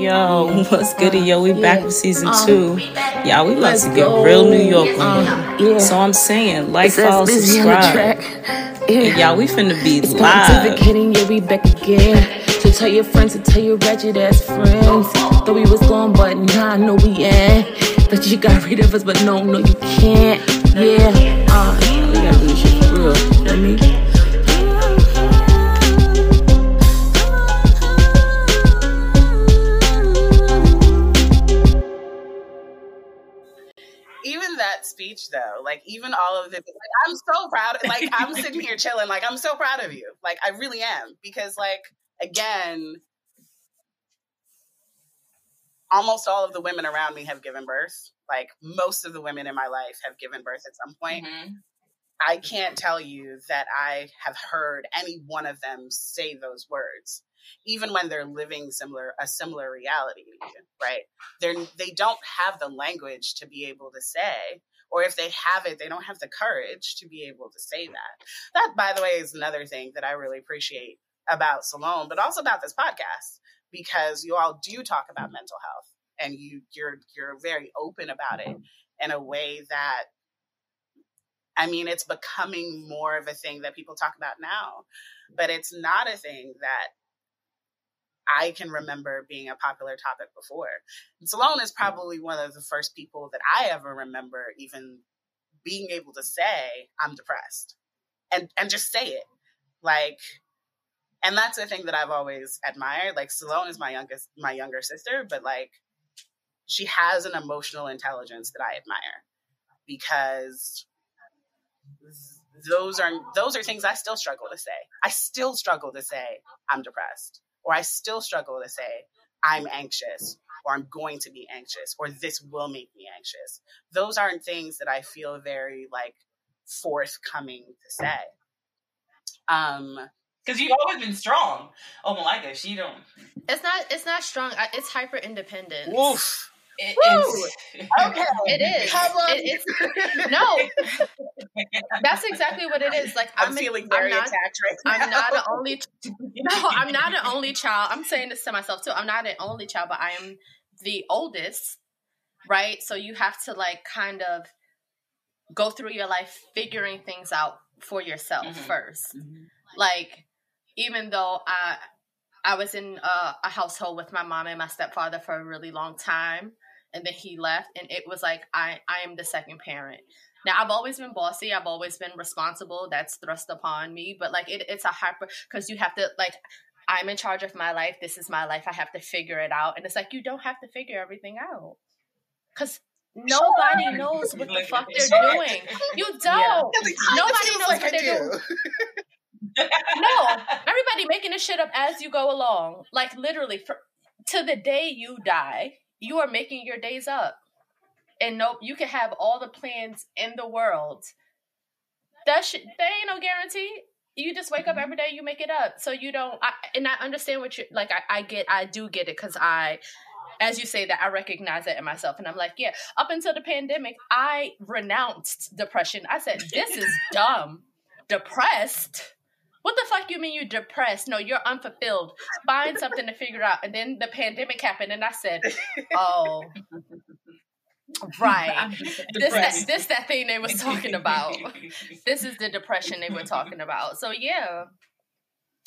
Yo, what's good, yo? We back with season two. Y'all, we about to get real New York on here. So I'm saying, like, follow, subscribe. And y'all, we finna be live. yeah, we back again. To tell your friends, to tell your ratchet ass friends. Thought we was gone, but nah, no, we ain't. That you got rid of us, but no, no, you can't. Yeah, uh, we gotta do this shit for real. You know what I mean? Speech though, like even all of the, like, I'm so proud. Like I'm sitting here chilling. Like I'm so proud of you. Like I really am because like again, almost all of the women around me have given birth. Like most of the women in my life have given birth at some point. Mm-hmm. I can't tell you that I have heard any one of them say those words, even when they're living similar a similar reality, right? They're they don't have the language to be able to say, or if they have it, they don't have the courage to be able to say that. That, by the way, is another thing that I really appreciate about Salome, but also about this podcast, because you all do talk about mental health and you you're you're very open about it in a way that I mean, it's becoming more of a thing that people talk about now, but it's not a thing that I can remember being a popular topic before. And is probably one of the first people that I ever remember even being able to say, I'm depressed and, and just say it. Like, and that's the thing that I've always admired. Like Salome is my youngest, my younger sister, but like she has an emotional intelligence that I admire because those are those are things I still struggle to say. I still struggle to say I'm depressed, or I still struggle to say I'm anxious, or I'm going to be anxious, or this will make me anxious. Those aren't things that I feel very like forthcoming to say. Um, because you've always been strong. Oh, Malika, she don't. It's not. It's not strong. It's hyper independent. Woof. It Woo! Okay. It is. Come. It- it's no. That's exactly what it is. Like I'm, I'm, feeling I'm very not. attacked right now. I'm not an only. No, I'm not an only child. I'm saying this to myself too. I'm not an only child, but I am the oldest. Right. So you have to like kind of go through your life figuring things out for yourself Mhm. 1st Mhm. Like even though I I was in a, a household with my mom and my stepfather for a really long time, and then he left, and it was like I I am the second parent. Now I've always been bossy. I've always been responsible. That's thrust upon me. But like it, it's a hyper because you have to like I'm in charge of my life. This is my life. I have to figure it out. And it's like you don't have to figure everything out because nobody knows what the fuck they're doing. You don't. It Nobody knows like what I they're do. doing. No, everybody making this shit up as you go along. Like literally, for, to the day you die, you are making your days up. And nope, you can have all the plans in the world. That shit, there ain't no guarantee. You just wake up mm-hmm. every day, you make it up. So you don't. I, and I understand what you like. I, I get, I do get it because I, as you say that, I recognize that in myself, and I'm like, yeah. Up until the pandemic, I renounced depression. I said, this is dumb. Depressed. What the fuck you mean you're depressed? No, you're unfulfilled. Find something to figure out. And then the pandemic happened, and I said, "Oh, right. This that, this that thing they was talking about. This is the depression they were talking about." So yeah,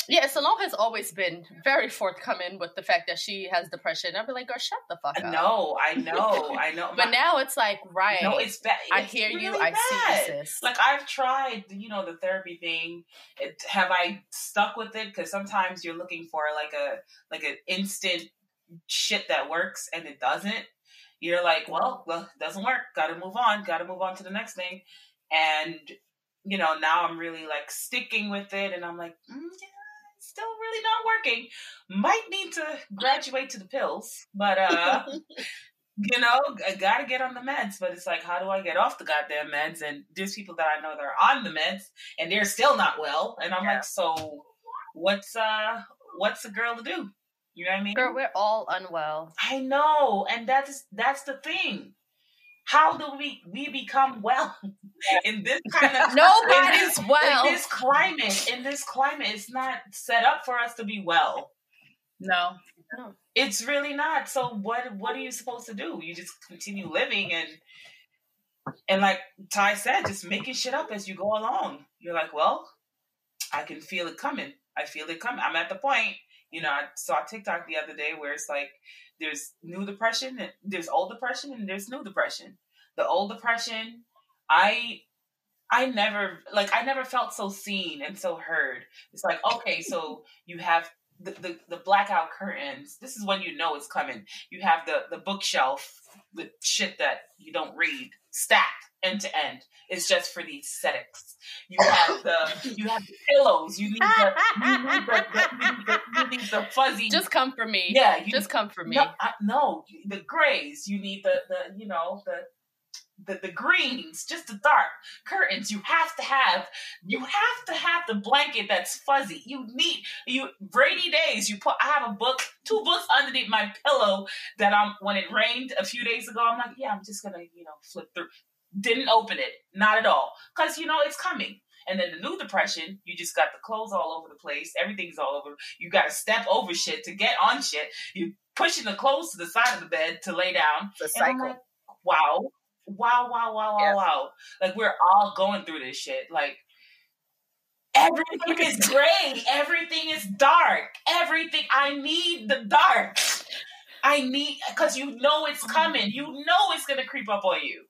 yeah. Salome has always been very forthcoming with the fact that she has depression. I'd be like, "Girl, shut the fuck up." No, I know, I know. But My- now it's like, right? no, it's bad. I hear you. really I see bad. you, sis. Like I've tried, you know, the therapy thing. It, have I stuck with it? Because sometimes you're looking for like a like an instant shit that works, and it doesn't. You're like, well, well, it doesn't work. Got to move on. Got to move on to the next thing. And you know, now I'm really like sticking with it, and I'm like, mm, yeah, still really not working. Might need to graduate to the pills, but uh. you know, I gotta get on the meds, but it's like, how do I get off the goddamn meds? And there's people that I know that are on the meds and they're still not well. And I'm Yeah. like, so what's uh what's a girl to do? You know what I mean? Girl, we're all unwell. I know, and that's that's the thing. How do we we become well in this kind of Nobody's in well. this climate? In this climate, it's not set up for us to be well. No. No. It's really not. So what what are you supposed to do? You just continue living and and like Ty said, just making shit up as you go along. You're like, well, I can feel it coming. I feel it coming. I'm at the point, you know, I saw TikTok the other day where it's like there's new depression, and there's old depression, and there's new depression. The old depression, I I never like I never felt so seen and so heard. It's like, okay, so you have the, the, the blackout curtains. This is when you know it's coming. You have the, the bookshelf with shit that you don't read stacked end to end. It's just for the aesthetics. You have the you have the pillows. You need the you need the, the, you need the, you need the fuzzy. Just come for me. Yeah, you, just come for me. No, I, no, the grays. You need the the you know the the, the greens, just the dark curtains. You have to have you have to have the blanket that's fuzzy. You need you rainy days. You put I have a book, two books underneath my pillow that I'm when it rained a few days ago. I'm like, yeah, I'm just gonna you know flip through. Didn't open it, not at all, because you know it's coming. And then the new depression, you just got the clothes all over the place. Everything's all over. You got to step over shit to get on shit. You pushing the clothes to the side of the bed to lay down. The cycle. Like, wow, wow, wow, wow, wow, wow. Like we're all going through this shit. Like everything is gray. Everything is dark. Everything. I need the dark. I need because you know it's coming. You know it's gonna creep up on you.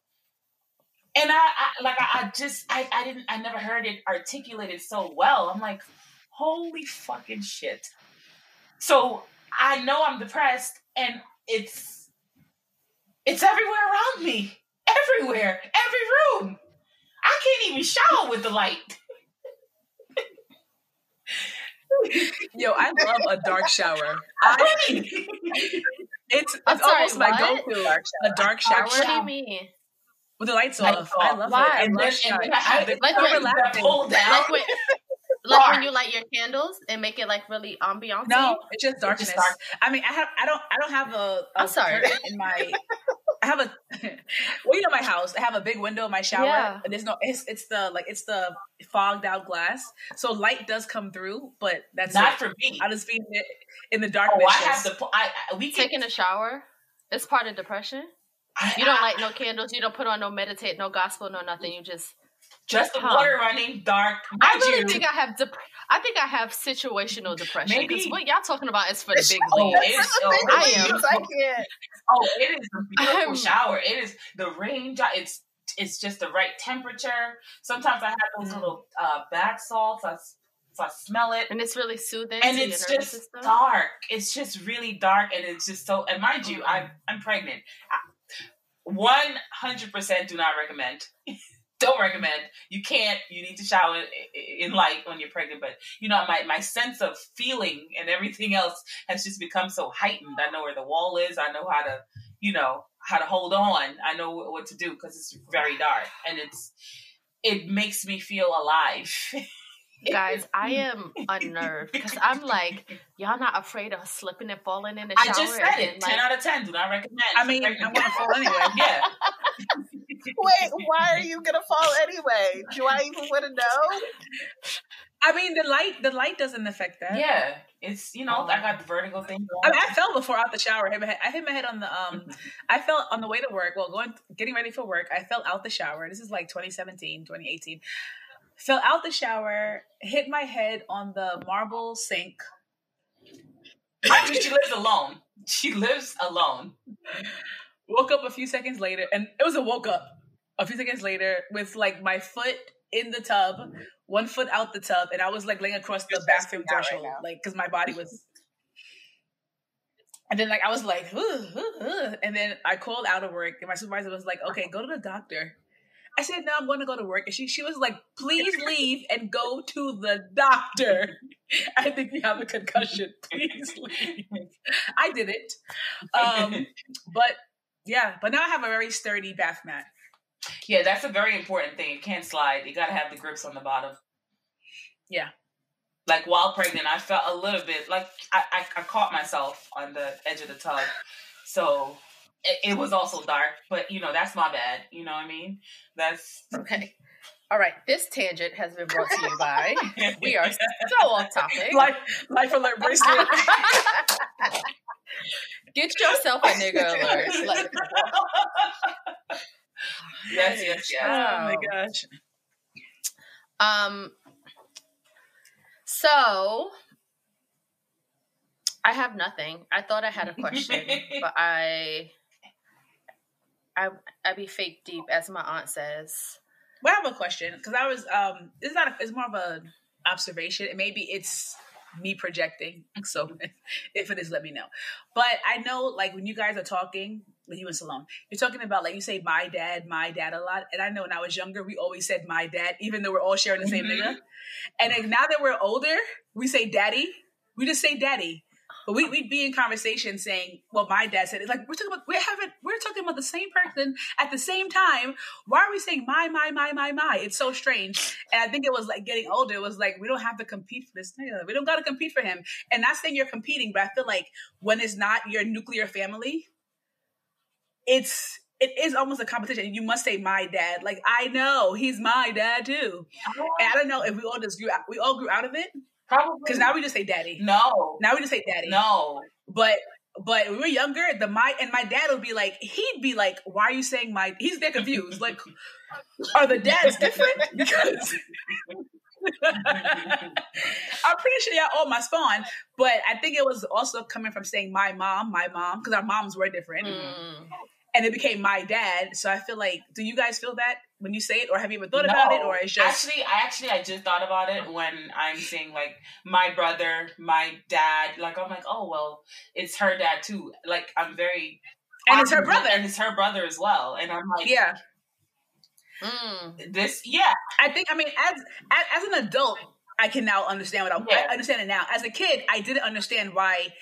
And I, I like I, I just I, I didn't I never heard it articulated so well. I'm like, holy fucking shit. So I know I'm depressed and it's it's everywhere around me everywhere, every room. I can't even shower with the light. Yo, I love a dark shower. I, it's it's sorry, almost what? my go-to. A dark shower. What do you mean? With the lights off. I love Why? it. And then, and then I have the like, when, pull down. Like when, like when you light your candles and make it like really ambiance. No, it's just darkness. It's just dark. I mean, I have I don't I don't have a, a I'm sorry in my I have a well, you know my house. I have a big window in my shower. Yeah. There's no it's it's the like it's the fogged out glass. So light does come through, but that's not it. for me. I just be in the, in the darkness. Oh, I have to I, we taking a shower. It's part of depression. I, you don't light no candles. You don't put on no meditate, no gospel, no nothing. You just just the huh. water running dark. I really you. think I have. Dep- I think I have situational depression. Because what y'all talking about is for the big oh, leagues. I am. I can't. Oh, it is a beautiful I'm, shower. It is the rain. It's it's just the right temperature. Sometimes I have those mm. little uh, bath salts. I, so I smell it, and it's really soothing. And it's just system. dark. It's just really dark, and it's just so. And mind you. I'm I'm pregnant. One hundred percent do not recommend. don't recommend. You can't. You need to shower in light when you're pregnant. But you know, my my sense of feeling and everything else has just become so heightened. I know where the wall is. I know how to, you know, how to hold on. I know what to do because it's very dark and it's it makes me feel alive. Guys, I am unnerved because I'm like, y'all not afraid of slipping and falling in the shower. I just said it. Like, ten out of ten. Do not recommend. I mean, I'm gonna fall anyway. yeah. Wait, why are you gonna fall anyway? Do I even want to know? I mean, the light the light doesn't affect that. Yeah, it's you know I got the vertigo thing. I mean, I fell before out the shower. I hit my head, I hit my head on the um. I fell on the way to work. Well, going getting ready for work. I fell out the shower. This is like 2017, 2018. Fell out the shower, hit my head on the marble sink. Actually, she lives alone. She lives alone. Woke up a few seconds later, and it was a woke up a few seconds later with like my foot in the tub, one foot out the tub, and I was like laying across the bathroom threshold, right like because my body was. And then like I was like, and then I called out of work, and my supervisor was like, "Okay, go to the doctor." I said, "No, I'm going to go to work," and she she was like, "Please leave and go to the doctor." I think you have a concussion. Please leave. I did it, um, but yeah, but now I have a very sturdy bath mat. Yeah, that's a very important thing. You can't slide. You got to have the grips on the bottom. Yeah. Like while pregnant, I felt a little bit like I, I, I caught myself on the edge of the tub. So it, it, was also dark, but you know, that's my bad. You know what I mean? That's okay. All right, this tangent has been brought to you by. we are so off topic. Life, life alert bracelet. Get yourself a nigga alert. Like, yes, yes, yes. Oh my gosh. Um. So, I have nothing. I thought I had a question, but I, I, I be fake deep, as my aunt says. Well, I have a question because I was um, it's not a, it's more of a observation, and maybe it's me projecting. So if it is, let me know. But I know, like when you guys are talking, when you and Salome, you're talking about like you say my dad, my dad a lot, and I know when I was younger, we always said my dad, even though we're all sharing the same Mhm. nigga. And now that we're older, we say daddy. We just say daddy. But we, we'd be in conversation saying, well, my dad said it. Like, we're talking about, we're having, we're talking about the same person at the same time. Why are we saying my, my, my, my, my? It's so strange. And I think it was like getting older. It was like, we don't have to compete for this nigga. We don't got to compete for him. And not saying you're competing, but I feel like when it's not your nuclear family, it's, it is almost a competition. You must say my dad. Like, I know he's my dad too. And I don't know if we all just grew out, we all grew out of it. Probably Because now we just say daddy. no, Now we just say daddy. no. But but when we were younger, the my and my dad would be like, he'd be like, "Why are you saying my?" He's there confused. Like, are the dads different? Because I'm pretty sure y'all all my spawn, but I think it was also coming from saying my mom, my mom, because our moms were different, Mm. And it became my dad. So I feel like, do you guys feel that when you say it, or have you ever thought about it, or it's just actually I actually I just thought about it when I'm saying like my brother, my dad, like I'm like, oh well, it's her dad too. Like I'm very and it's her brother? And it's her brother as well. And I'm like Yeah, Mm. this yeah. I think. I mean, as as, as an adult, I can now understand what I'm, Yeah. I understand it now. As a kid, I didn't understand why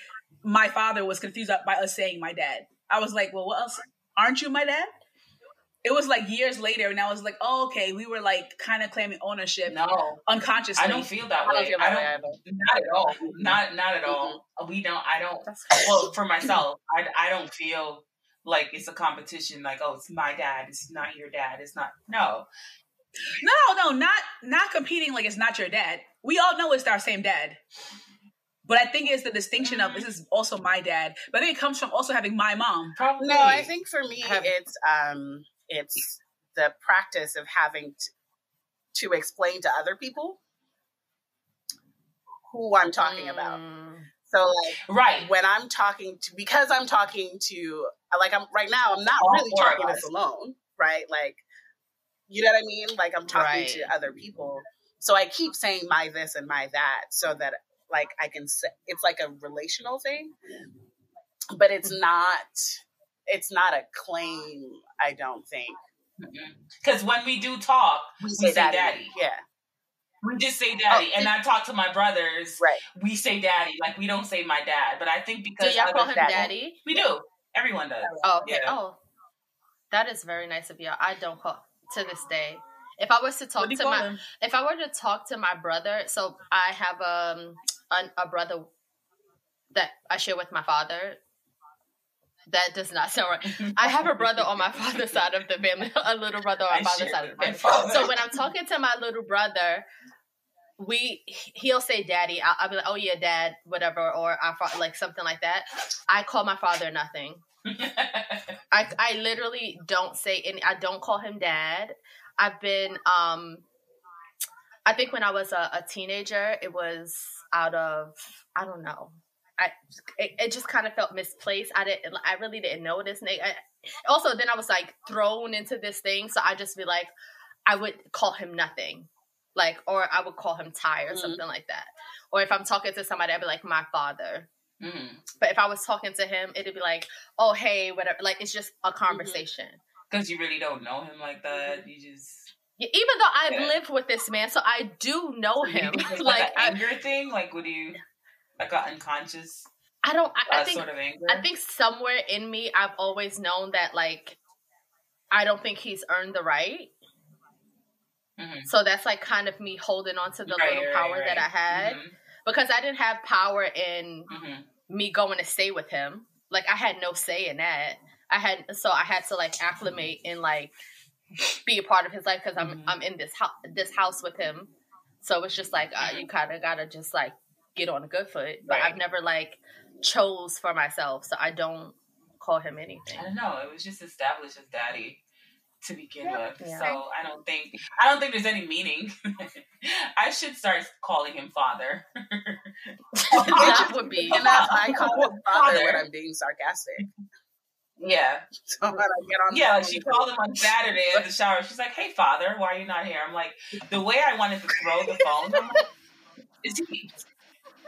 my father was confused by us saying my dad. I was like, well, what else? Aren't you my dad? It was like years later, and I was like, oh, okay, we were like kind of claiming ownership No. unconsciously. I don't feel that I don't way. feel I don't either. not at all. Not not at all. Mm-hmm. Uh, we don't I don't well for myself, I, I don't feel like it's a competition like oh it's my dad it's not your dad it's not no no, no, not not competing like it's not your dad. We all know it's our same dad. But I think it's the distinction of this is also my dad. But I think it comes from also having my mom. probably No, I think for me Have- it's um it's the practice of having t- to explain to other people who I'm talking about. Mm. So like right when I'm talking to because I'm talking to like I'm right now I'm not All really talking to alone, right? Like you know what I mean? Like I'm talking Right. to other people. So I keep saying my this and my that so that like I can say it's like a relational thing. But it's not it's not a claim, I don't think. because when we do talk we say, daddy. Yeah. we just say daddy Oh, and I talk to my brothers Right. we say daddy like we don't say my dad but I think because Do because y'all call him daddy. daddy? we do everyone does Oh, okay. Yeah. Oh, that is very nice of y'all. I don't call to this day. If I was to talk What do you to my, him? if I were to talk to my brother, so I have um a, a brother that I share with my father. That does not sound right. I have a brother on my father's side of the family, a little brother on my father's side of the family. So when I'm talking to my little brother, we he'll say daddy. I'll, I'll be like, oh yeah, dad, whatever, or I like something like that. I call my father nothing. I I literally don't say any. I don't call him dad. I've been um. I think when I was a, a teenager, it was out of I don't know. I it, it just kind of felt misplaced. I didn't. I really didn't know this name. I, also, then I was like thrown into this thing, so I just be like, I would call him nothing, like, or I would call him Ty or Mhm. something like that. Or if I'm talking to somebody, I'd be like my father. Mhm. But if I was talking to him, it'd be like, oh hey, whatever. Like it's just a conversation. Because you really don't know him like that. You just Even though I've Yeah. lived with this man, so I do know him. Like like anger thing. Like, would you like an unconscious I don't. I, uh, I think. sort of anger? I think somewhere in me, I've always known that like, I don't think he's earned the right. Mhm. So that's like kind of me holding on to the Right, little power right. that I had Mhm, because I didn't have power in mhm. me going to stay with him. Like I had no say in that. I had so I had to like acclimate and like be a part of his life because I'm mm-hmm. I'm in this house this house with him. So it's just like uh, you kind of gotta just like get on a good foot. But right. I've never like chose for myself, so I don't call him anything. I don't know. It was just established as daddy to begin yeah. with. Yeah. So I don't think I don't think there's any meaning. I should start calling him father. that would be. And I call him father when I'm being sarcastic. Yeah. So I get on yeah, she called him on Saturday at the shower. She's like, "Hey, father, why are you not here?" I'm like, the way I wanted to throw the phone. Like, is he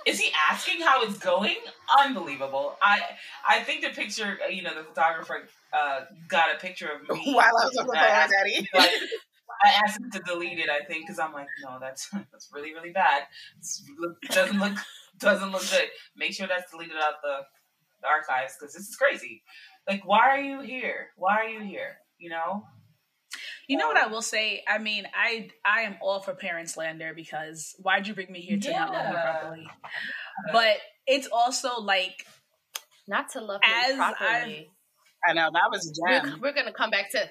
is he asking how it's going? Unbelievable. I I think the picture, you know, the photographer uh, got a picture of me while I was on the phone, Daddy. Like, I asked him to delete it. I think because I'm like, no, that's that's really really bad. It doesn't look doesn't look good. Make sure that's deleted out the, the archives because this is crazy. Like, why are you here? Why are you here? You know. You know what um, I will say? I mean, I I am all for parent slander because why'd you bring me here to yeah. not love me properly? But it's also like not to love me properly. I, I know that was a We're, we're, gonna come back to.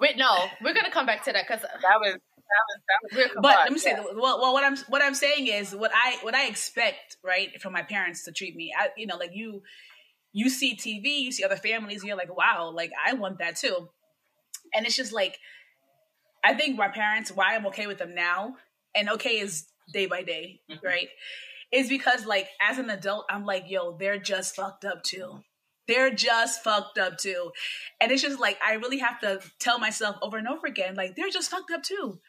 Wait, no, we're gonna come back to that because uh, that was. That was, that was but let me say, yeah. well, well, what I'm what I'm saying is what I what I expect, right, from my parents to treat me. I, you know, like you, you see TV, you see other families, and you're like, wow, like I want that too. And it's just like, I think my parents, why I'm okay with them now, and okay is day by day, mm-hmm. right? Is because like as an adult, I'm like, yo, they're just fucked up too. They're just fucked up too. And it's just like I really have to tell myself over and over again, like, they're just fucked up too.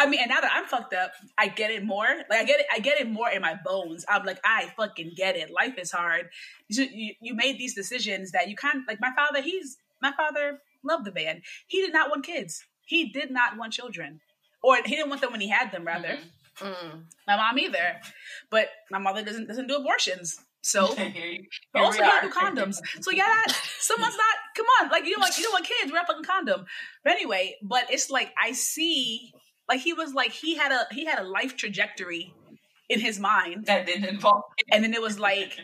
I mean, and now that I'm fucked up, I get it more. Like I get it, I get it more in my bones. I'm like, I fucking get it. Life is hard. You, you, you made these decisions that you can't. Like my father, he's my father loved the band. He did not want kids. He did not want children, or he didn't want them when he had them. Rather, mm-hmm. mm. my mom either. But my mother doesn't doesn't do abortions. So here, also you do condoms. So yeah, that, someone's not. Come on, like you don't like you don't want kids. Wear a fucking condom. But anyway, but it's like I see like he was like he had a he had a life trajectory in his mind that didn't involve, and then it was like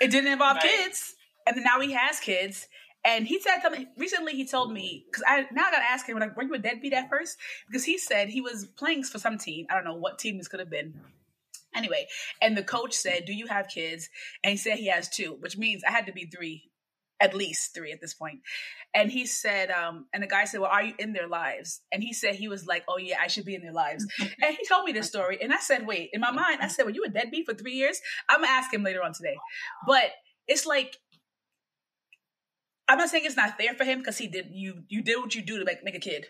it didn't involve right. kids, and then now he has kids. And he said something recently. He told me because I now I got to ask him, like, were you a deadbeat at first? Because he said he was playing for some team. I don't know what team this could have been. Anyway, and the coach said, "Do you have kids?" And he said he has two, which means I had to be three at least three at this point. And he said, um, and the guy said, Well, are you in their lives? And he said he was like, Oh yeah, I should be in their lives. and he told me this story. And I said, Wait, in my mind, I said, Well, you a deadbeat for three years? I'm gonna ask him later on today. But it's like I'm not saying it's not fair for him because he did you you did what you do to make, make a kid.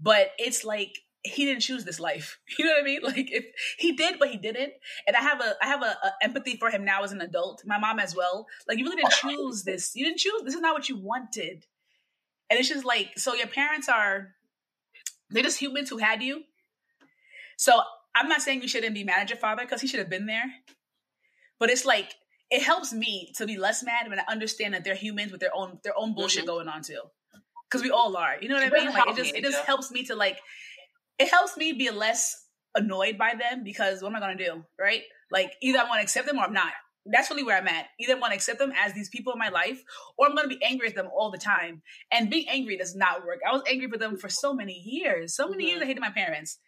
But it's like he didn't choose this life. You know what I mean? Like if he did, but he didn't. And I have a I have a, a, empathy for him now as an adult. My mom as well. Like you really didn't choose this. You didn't choose. This is not what you wanted. And it's just like so. Your parents are they're just humans who had you. So I'm not saying you shouldn't be mad at your father because he should have been there. But it's like it helps me to be less mad when I understand that they're humans with their own their own bullshit mm-hmm. going on too. Because we all are. You know what I mean? Like it just it just helps me to like it helps me be less annoyed by them because what am I going to do? Right? Like either I want to accept them or I'm not. That's really where I'm at. Either I want to accept them as these people in my life or I'm going to be angry at them all the time. And being angry does not work. I was angry for them for so many years. So many mm-hmm. years I hated my parents.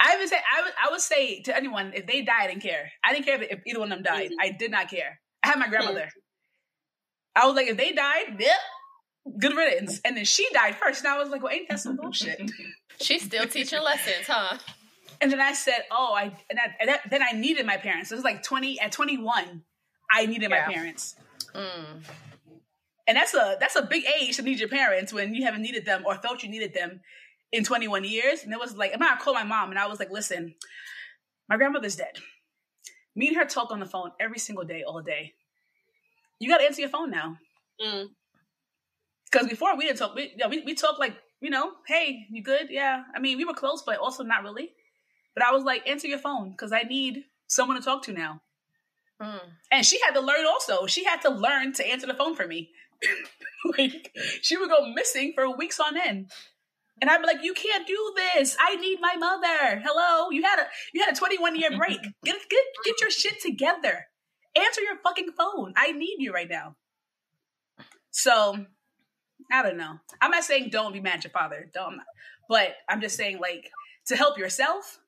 I would say I would I would say to anyone if they died, I didn't care. I didn't care if, if either one of them died. Mm-hmm. I did not care. I had my grandmother. Mm-hmm. I was like, if they died, yep, good riddance. And then she died first. And I was like, well, ain't that some bullshit? She's still teaching lessons, huh? And then I said, oh, I and, I, and that, then I needed my parents. It was like twenty at twenty one, I needed yeah. my parents. Mm. And that's a that's a big age to need your parents when you haven't needed them or felt you needed them in 21 years. And it was like, I'm gonna call my mom and I was like, listen, my grandmother's dead. Me and her talk on the phone every single day, all day. You gotta answer your phone now. Mm. Because before we didn't talk, we, you know, we we talk like you know, hey, you good? Yeah. I mean, we were close, but also not really. But I was like, answer your phone because I need someone to talk to now. Mm. And she had to learn also. She had to learn to answer the phone for me. like she would go missing for weeks on end. And I'd be like, "You can't do this. I need my mother. Hello, you had a you had a 21 year break. Get get get your shit together. Answer your fucking phone. I need you right now." So I don't know. I'm not saying don't be mad at your father. Don't. But I'm just saying like to help yourself.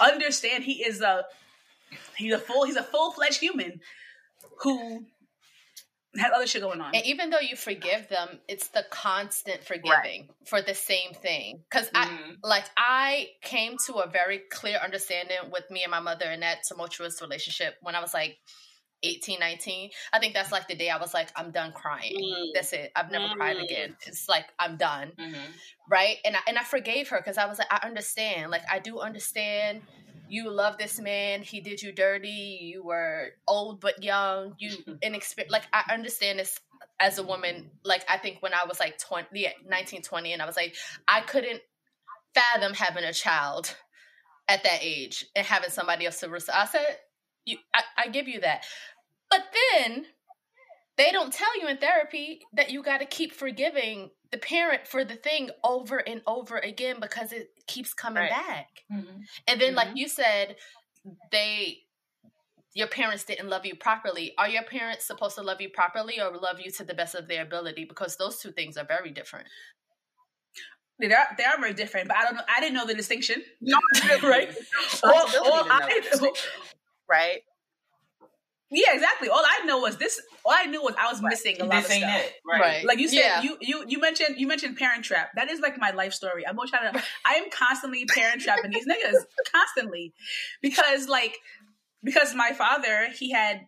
Understand he is a he's a full he's a full fledged human who has other shit going on. And even though you forgive them, it's the constant forgiving right. for the same thing. Because mm-hmm. I like I came to a very clear understanding with me and my mother in that tumultuous relationship when I was like 18, 19. I think that's like the day I was like, I'm done crying. Mm. That's it. I've never mm. cried again. It's like I'm done. Mm-hmm. Right. And I and I forgave her because I was like, I understand. Like I do understand you love this man he did you dirty you were old but young you inexperienced like i understand this as a woman like i think when i was like 20 yeah, 19 20 and i was like i couldn't fathom having a child at that age and having somebody else to i said you I, I give you that but then they don't tell you in therapy that you got to keep forgiving the parent for the thing over and over again because it keeps coming right. back. Mm-hmm. And then, mm-hmm. like you said, they your parents didn't love you properly. Are your parents supposed to love you properly or love you to the best of their ability? Because those two things are very different. They are, they are very different, but I don't know. I didn't know the distinction. right? or, or I, right? Yeah, exactly. All I know was this. All I knew was I was missing a lot this of stuff. It, right. right. Like you said, yeah. you you you mentioned you mentioned Parent Trap. That is like my life story. I'm always trying to. I am constantly parent trapping these niggas constantly, because like because my father he had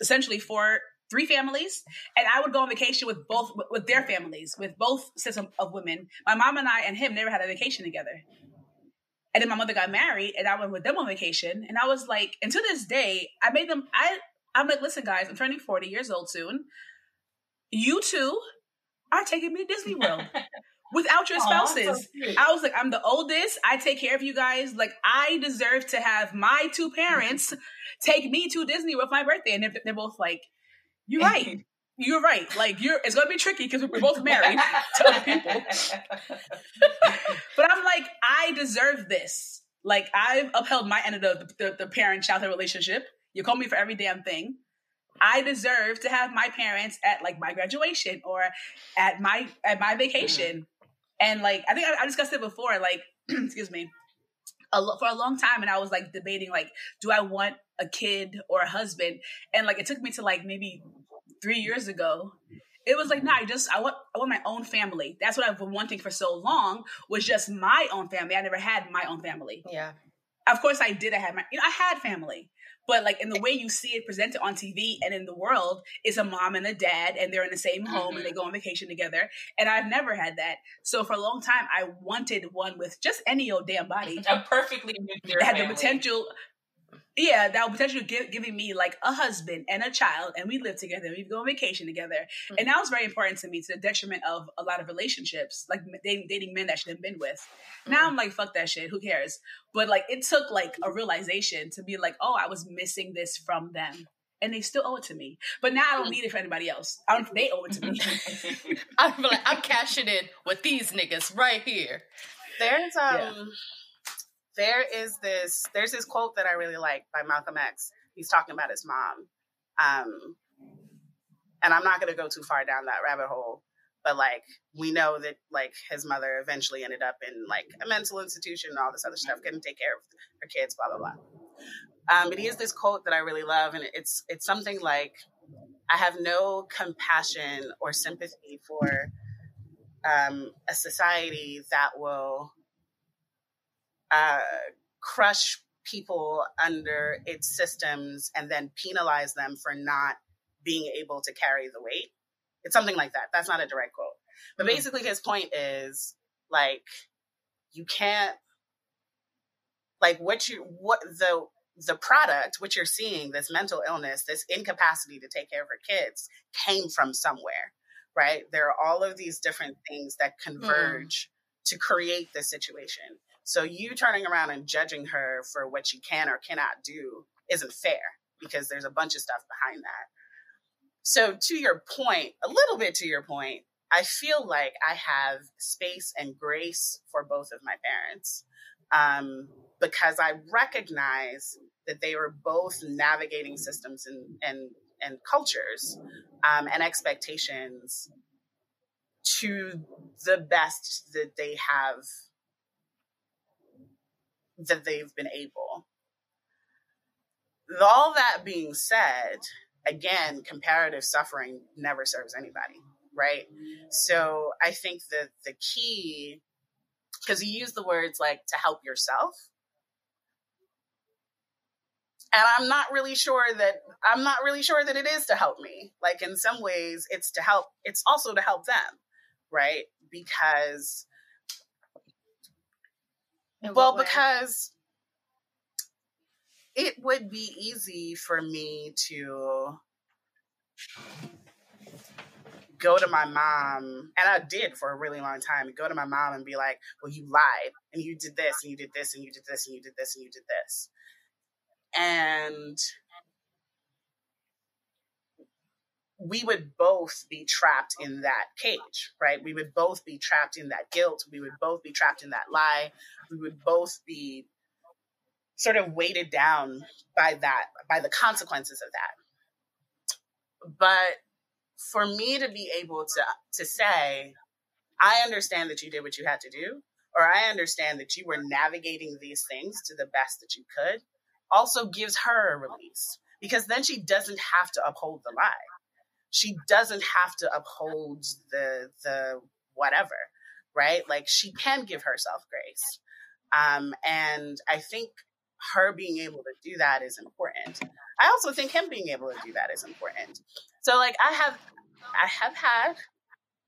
essentially four three families and i would go on vacation with both with their families with both sets of, of women my mom and i and him never had a vacation together and then my mother got married and I went with them on vacation. And I was like, and to this day, I made them, I I'm like, listen, guys, I'm turning 40 years old soon. You two are taking me to Disney World. without your spouses. Oh, so I was like, I'm the oldest. I take care of you guys. Like, I deserve to have my two parents take me to Disney with my birthday. And they're, they're both like, you're right. You're right. Like, you're. It's gonna be tricky because we're both married to other people. but I'm like, I deserve this. Like, I've upheld my end of the, the, the parent-child relationship. You call me for every damn thing. I deserve to have my parents at like my graduation or at my at my vacation. Mm-hmm. And like I think I, I discussed it before. Like excuse me, a lo- for a long time, and I was like debating like, do I want a kid or a husband? And like it took me to like maybe three years ago. It was like, nah, I just I want I want my own family. That's what I've been wanting for so long was just my own family. I never had my own family. Yeah. Of course I did. I had my you know I had family, but like in the way you see it presented on TV and in the world, it's a mom and a dad, and they're in the same home mm-hmm. and they mm-hmm. go on vacation together. And I've never had that. So for a long time, I wanted one with just any old damn body, a perfectly had family. the potential yeah, that would potentially give, giving me like a husband and a child, and we live together, we go on vacation together, mm-hmm. and that was very important to me to the detriment of a lot of relationships, like dating, dating men that I should have been with. Mm-hmm. Now I'm like, fuck that shit, who cares? But like, it took like a realization to be like, oh, I was missing this from them, and they still owe it to me. But now I don't need it for anybody else. I don't, they owe it to me. I'm like, I'm cashing in with these niggas right here. There's um. Yeah there is this there's this quote that I really like by Malcolm X. He's talking about his mom. Um, and I'm not going to go too far down that rabbit hole, but like we know that like his mother eventually ended up in like a mental institution and all this other stuff, couldn't take care of her kids, blah blah blah. Um, but he has this quote that I really love, and it's it's something like, "I have no compassion or sympathy for um, a society that will uh, crush people under its systems and then penalize them for not being able to carry the weight. It's something like that. That's not a direct quote. But mm-hmm. basically, his point is like, you can't, like, what you, what the, the product, which you're seeing, this mental illness, this incapacity to take care of her kids, came from somewhere, right? There are all of these different things that mm. converge mm. to create this situation. So you turning around and judging her for what she can or cannot do isn't fair because there's a bunch of stuff behind that. So to your point, a little bit to your point, I feel like I have space and grace for both of my parents um, because I recognize that they were both navigating systems and and and cultures um, and expectations to the best that they have that they've been able. All that being said, again, comparative suffering never serves anybody, right? So I think that the key, because you use the words like to help yourself. And I'm not really sure that I'm not really sure that it is to help me. Like in some ways it's to help it's also to help them, right? Because well, because it would be easy for me to go to my mom, and I did for a really long time, go to my mom and be like, well, you lied, and you did this, and you did this, and you did this, and you did this, and you did this. And we would both be trapped in that cage, right? We would both be trapped in that guilt. We would both be trapped in that lie. We would both be sort of weighted down by that, by the consequences of that. But for me to be able to to say, I understand that you did what you had to do, or I understand that you were navigating these things to the best that you could, also gives her a release because then she doesn't have to uphold the lie she doesn't have to uphold the the whatever right? Like she can give herself grace. Um and i think her being able to do that is important. I also think him being able to do that is important. So like i have i have had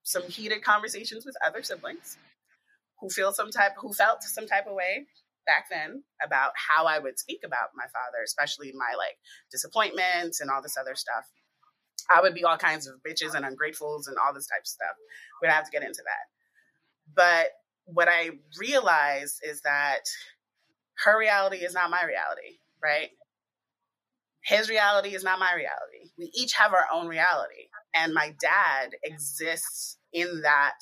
some heated conversations with other siblings who feel some type who felt some type of way back then about how i would speak about my father especially my like disappointments and all this other stuff I would be all kinds of bitches and ungratefuls and all this type of stuff. We'd have to get into that. But what I realized is that her reality is not my reality, right? His reality is not my reality. We each have our own reality. And my dad exists in that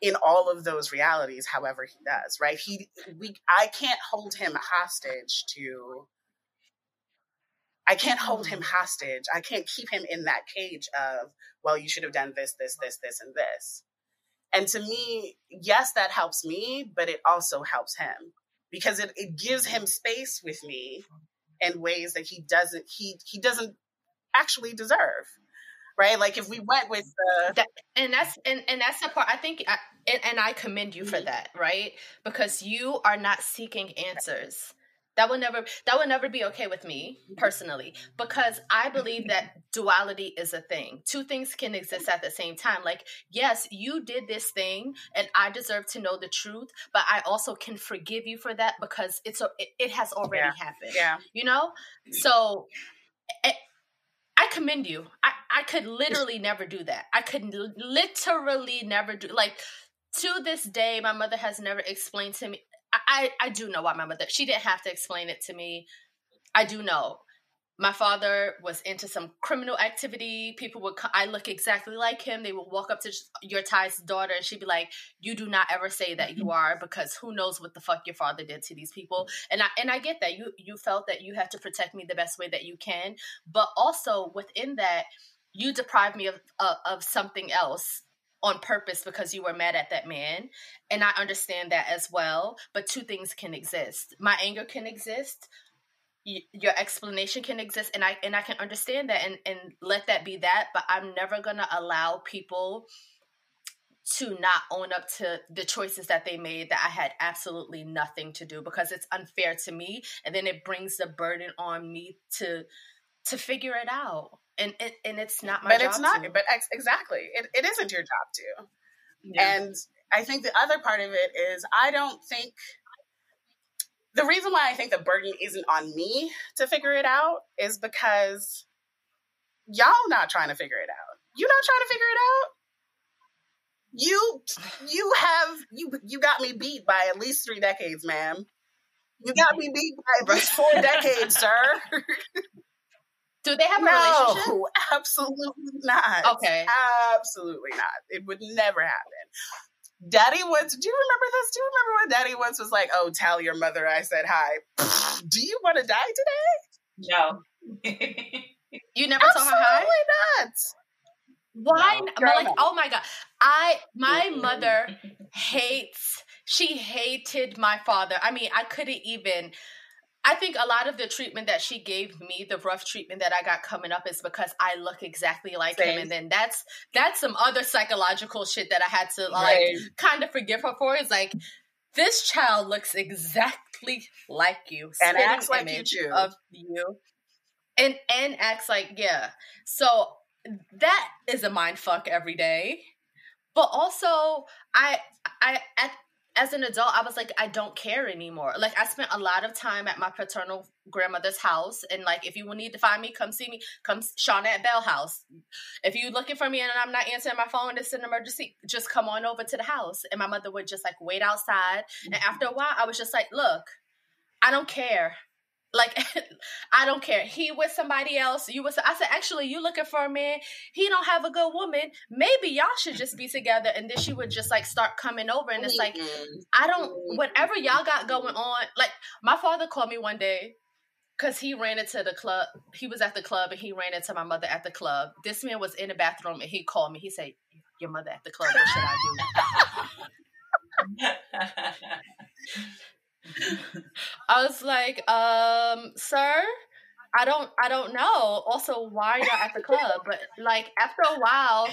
in all of those realities however he does right he we i can't hold him hostage to I can't hold him mm-hmm. hostage. I can't keep him in that cage of, well, you should have done this, this, this, this, and this. And to me, yes, that helps me, but it also helps him because it, it gives him space with me in ways that he doesn't he he doesn't actually deserve right like if we went with the that, and that's and, and that's the part i think I, and, and i commend you for mm-hmm. that right because you are not seeking answers that will never that will never be okay with me personally because I believe that duality is a thing. Two things can exist at the same time. Like, yes, you did this thing and I deserve to know the truth, but I also can forgive you for that because it's a, it, it has already yeah. happened. Yeah. You know? So it, I commend you. I, I could literally never do that. I could literally never do like to this day my mother has never explained to me I, I do know why my mother she didn't have to explain it to me. I do know. My father was into some criminal activity. People would I look exactly like him. They would walk up to your Ty's daughter and she'd be like, "You do not ever say that you mm-hmm. are because who knows what the fuck your father did to these people." And I and I get that. You you felt that you had to protect me the best way that you can, but also within that you deprive me of, of, of something else on purpose because you were mad at that man. And I understand that as well. But two things can exist. My anger can exist. your explanation can exist and I and I can understand that and and let that be that but I'm never going to allow people to not own up to the choices that they made that I had absolutely nothing to do because it's unfair to me and then it brings the burden on me to to figure it out and it, and it's not my job. but it's not to. but ex- exactly it, it isn't your job to yeah. and i think the other part of it is i don't think the reason why i think the burden isn't on me to figure it out is because y'all not trying to figure it out you not trying to figure it out you you have you you got me beat by at least three decades ma'am you got me beat by at least four decades sir Do they have a no, relationship? absolutely not. Okay. Absolutely not. It would never happen. Daddy once, do you remember this? Do you remember when Daddy once was like, oh, tell your mother I said hi? do you want to die today? No. you never saw her hi? not. Why? No, like, oh my god, I my mother hates she hated my father. I mean, I couldn't even I think a lot of the treatment that she gave me, the rough treatment that I got coming up is because I look exactly like Same. him and then that's that's some other psychological shit that I had to like right. kind of forgive her for is like this child looks exactly like you and acts like you too. of you and and acts like yeah so that is a mind fuck every day but also i i at as an adult, I was like, I don't care anymore. Like, I spent a lot of time at my paternal grandmother's house, and like, if you will need to find me, come see me. Come, Shauna at Bell House. If you're looking for me and I'm not answering my phone, it's an emergency. Just come on over to the house. And my mother would just like wait outside. And mm-hmm. after a while, I was just like, look, I don't care. Like, I don't care. He with somebody else. You with. I said, actually, you looking for a man. He don't have a good woman. Maybe y'all should just be together. And then she would just like start coming over, and it's like, mm-hmm. I don't. Whatever y'all got going on. Like, my father called me one day because he ran into the club. He was at the club, and he ran into my mother at the club. This man was in the bathroom, and he called me. He said, "Your mother at the club. What should I do?" I was like, um, sir, I don't I don't know. Also, why y'all at the club? But like after a while,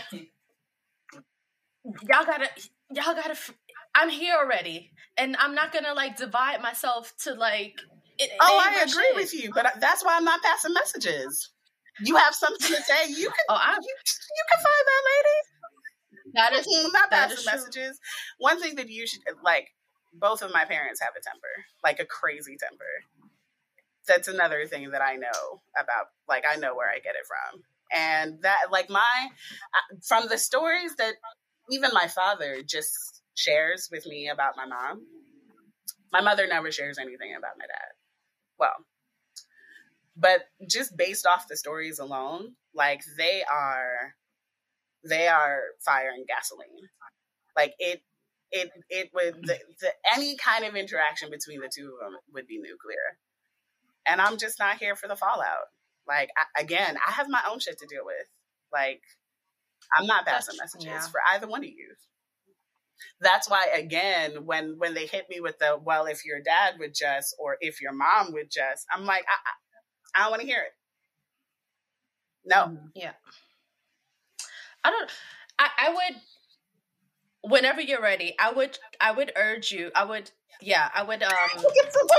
y'all gotta y'all gotta I'm here already. And I'm not gonna like divide myself to like it, Oh, I agree shit. with you, but that's why I'm not passing messages. You have something to say, you can oh, I, you, you can find that lady. That is I'm not passing messages. One thing that you should like both of my parents have a temper, like a crazy temper. That's another thing that I know about. Like, I know where I get it from. And that, like, my, uh, from the stories that even my father just shares with me about my mom, my mother never shares anything about my dad. Well, but just based off the stories alone, like, they are, they are fire and gasoline. Like, it, it it would the, the, any kind of interaction between the two of them would be nuclear. And i'm just not here for the fallout. Like I, again i have my own shit to deal with. Like i'm not passing messages yeah. for either one of you. That's why again when when they hit me with the well if your dad would just or if your mom would just i'm like i, I, I don't want to hear it. No. Mm-hmm. yeah. I don't I, I would whenever you're ready, I would I would urge you. I would yeah, I would um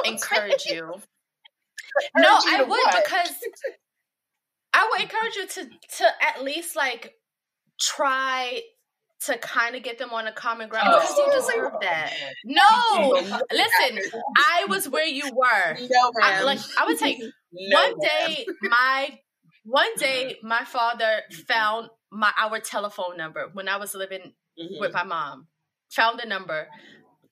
encourage you. no, you I would what? because I would encourage you to to at least like try to kind of get them on a common ground oh, because you deserve that. No, listen, I was where you were. No, I, like I would take no, one day my one day my father found my our telephone number when I was living mm-hmm. with my mom. Found the number,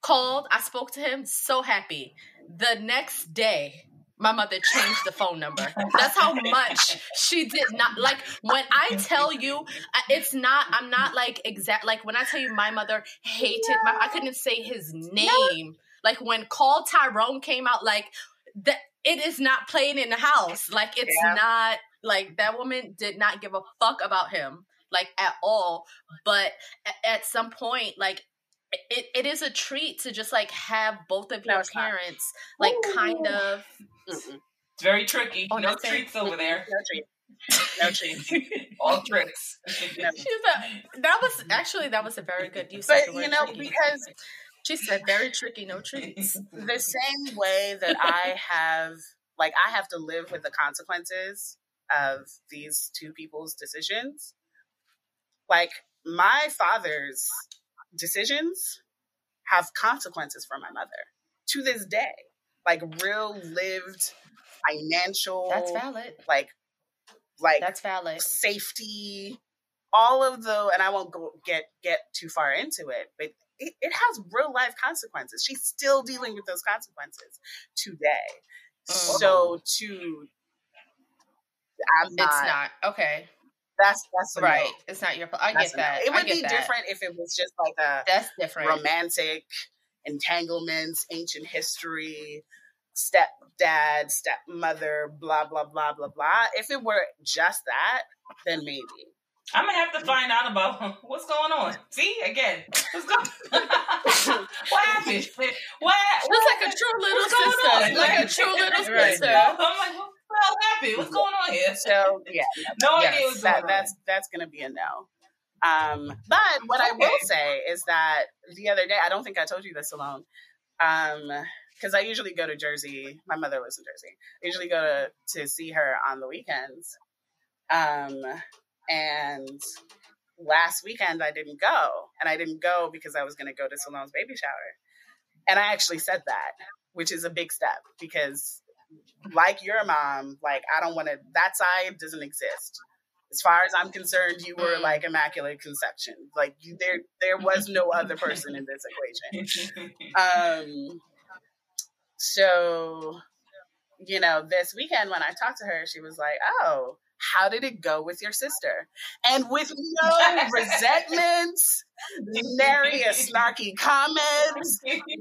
called. I spoke to him. So happy. The next day, my mother changed the phone number. That's how much she did not like. When I tell you, it's not. I'm not like exact. Like when I tell you, my mother hated. My, I couldn't say his name. Like when Call Tyrone came out, like that. It is not playing in the house. Like it's yeah. not. Like that woman did not give a fuck about him like at all. But at some point, like it, it is a treat to just like have both of your no, parents not. like Ooh. kind of Mm-mm. it's very tricky oh, no treats over there no treats no treats all tricks no. a, that was actually that was a very good use but you know tricky. because she said very tricky no treats the same way that i have like i have to live with the consequences of these two people's decisions like my father's decisions have consequences for my mother to this day. Like real lived financial That's valid. Like like That's valid. Safety all of the and I won't go get get too far into it, but it, it has real life consequences. She's still dealing with those consequences today. Mm. So to I'm not, it's not okay. That's that's right. No. It's not your. I that's get that. No. It would be that. different if it was just like a that's different romantic entanglements, ancient history, stepdad, stepmother, blah blah blah blah blah. If it were just that, then maybe. I'm gonna have to find out about what's going on. See again, what's going? what happened? What? Just like a true little sister, like a true little sister. I'm like, what the hell happened? What's going on here? So yeah, no yes, idea what's that, That's that's gonna be a no. Um, but what okay. I will say is that the other day, I don't think I told you this alone. Um, because I usually go to Jersey. My mother lives in Jersey. I usually go to, to see her on the weekends. Um, and last weekend I didn't go, and I didn't go because I was going to go to Salone's baby shower. And I actually said that, which is a big step because, like your mom, like I don't want to. That side doesn't exist. As far as I'm concerned, you were mm. like immaculate conception. Like you, there, there was no other person in this equation. Um, so, you know, this weekend when I talked to her, she was like, "Oh, how did it go with your sister? And with no resentments, nary a snarky comment,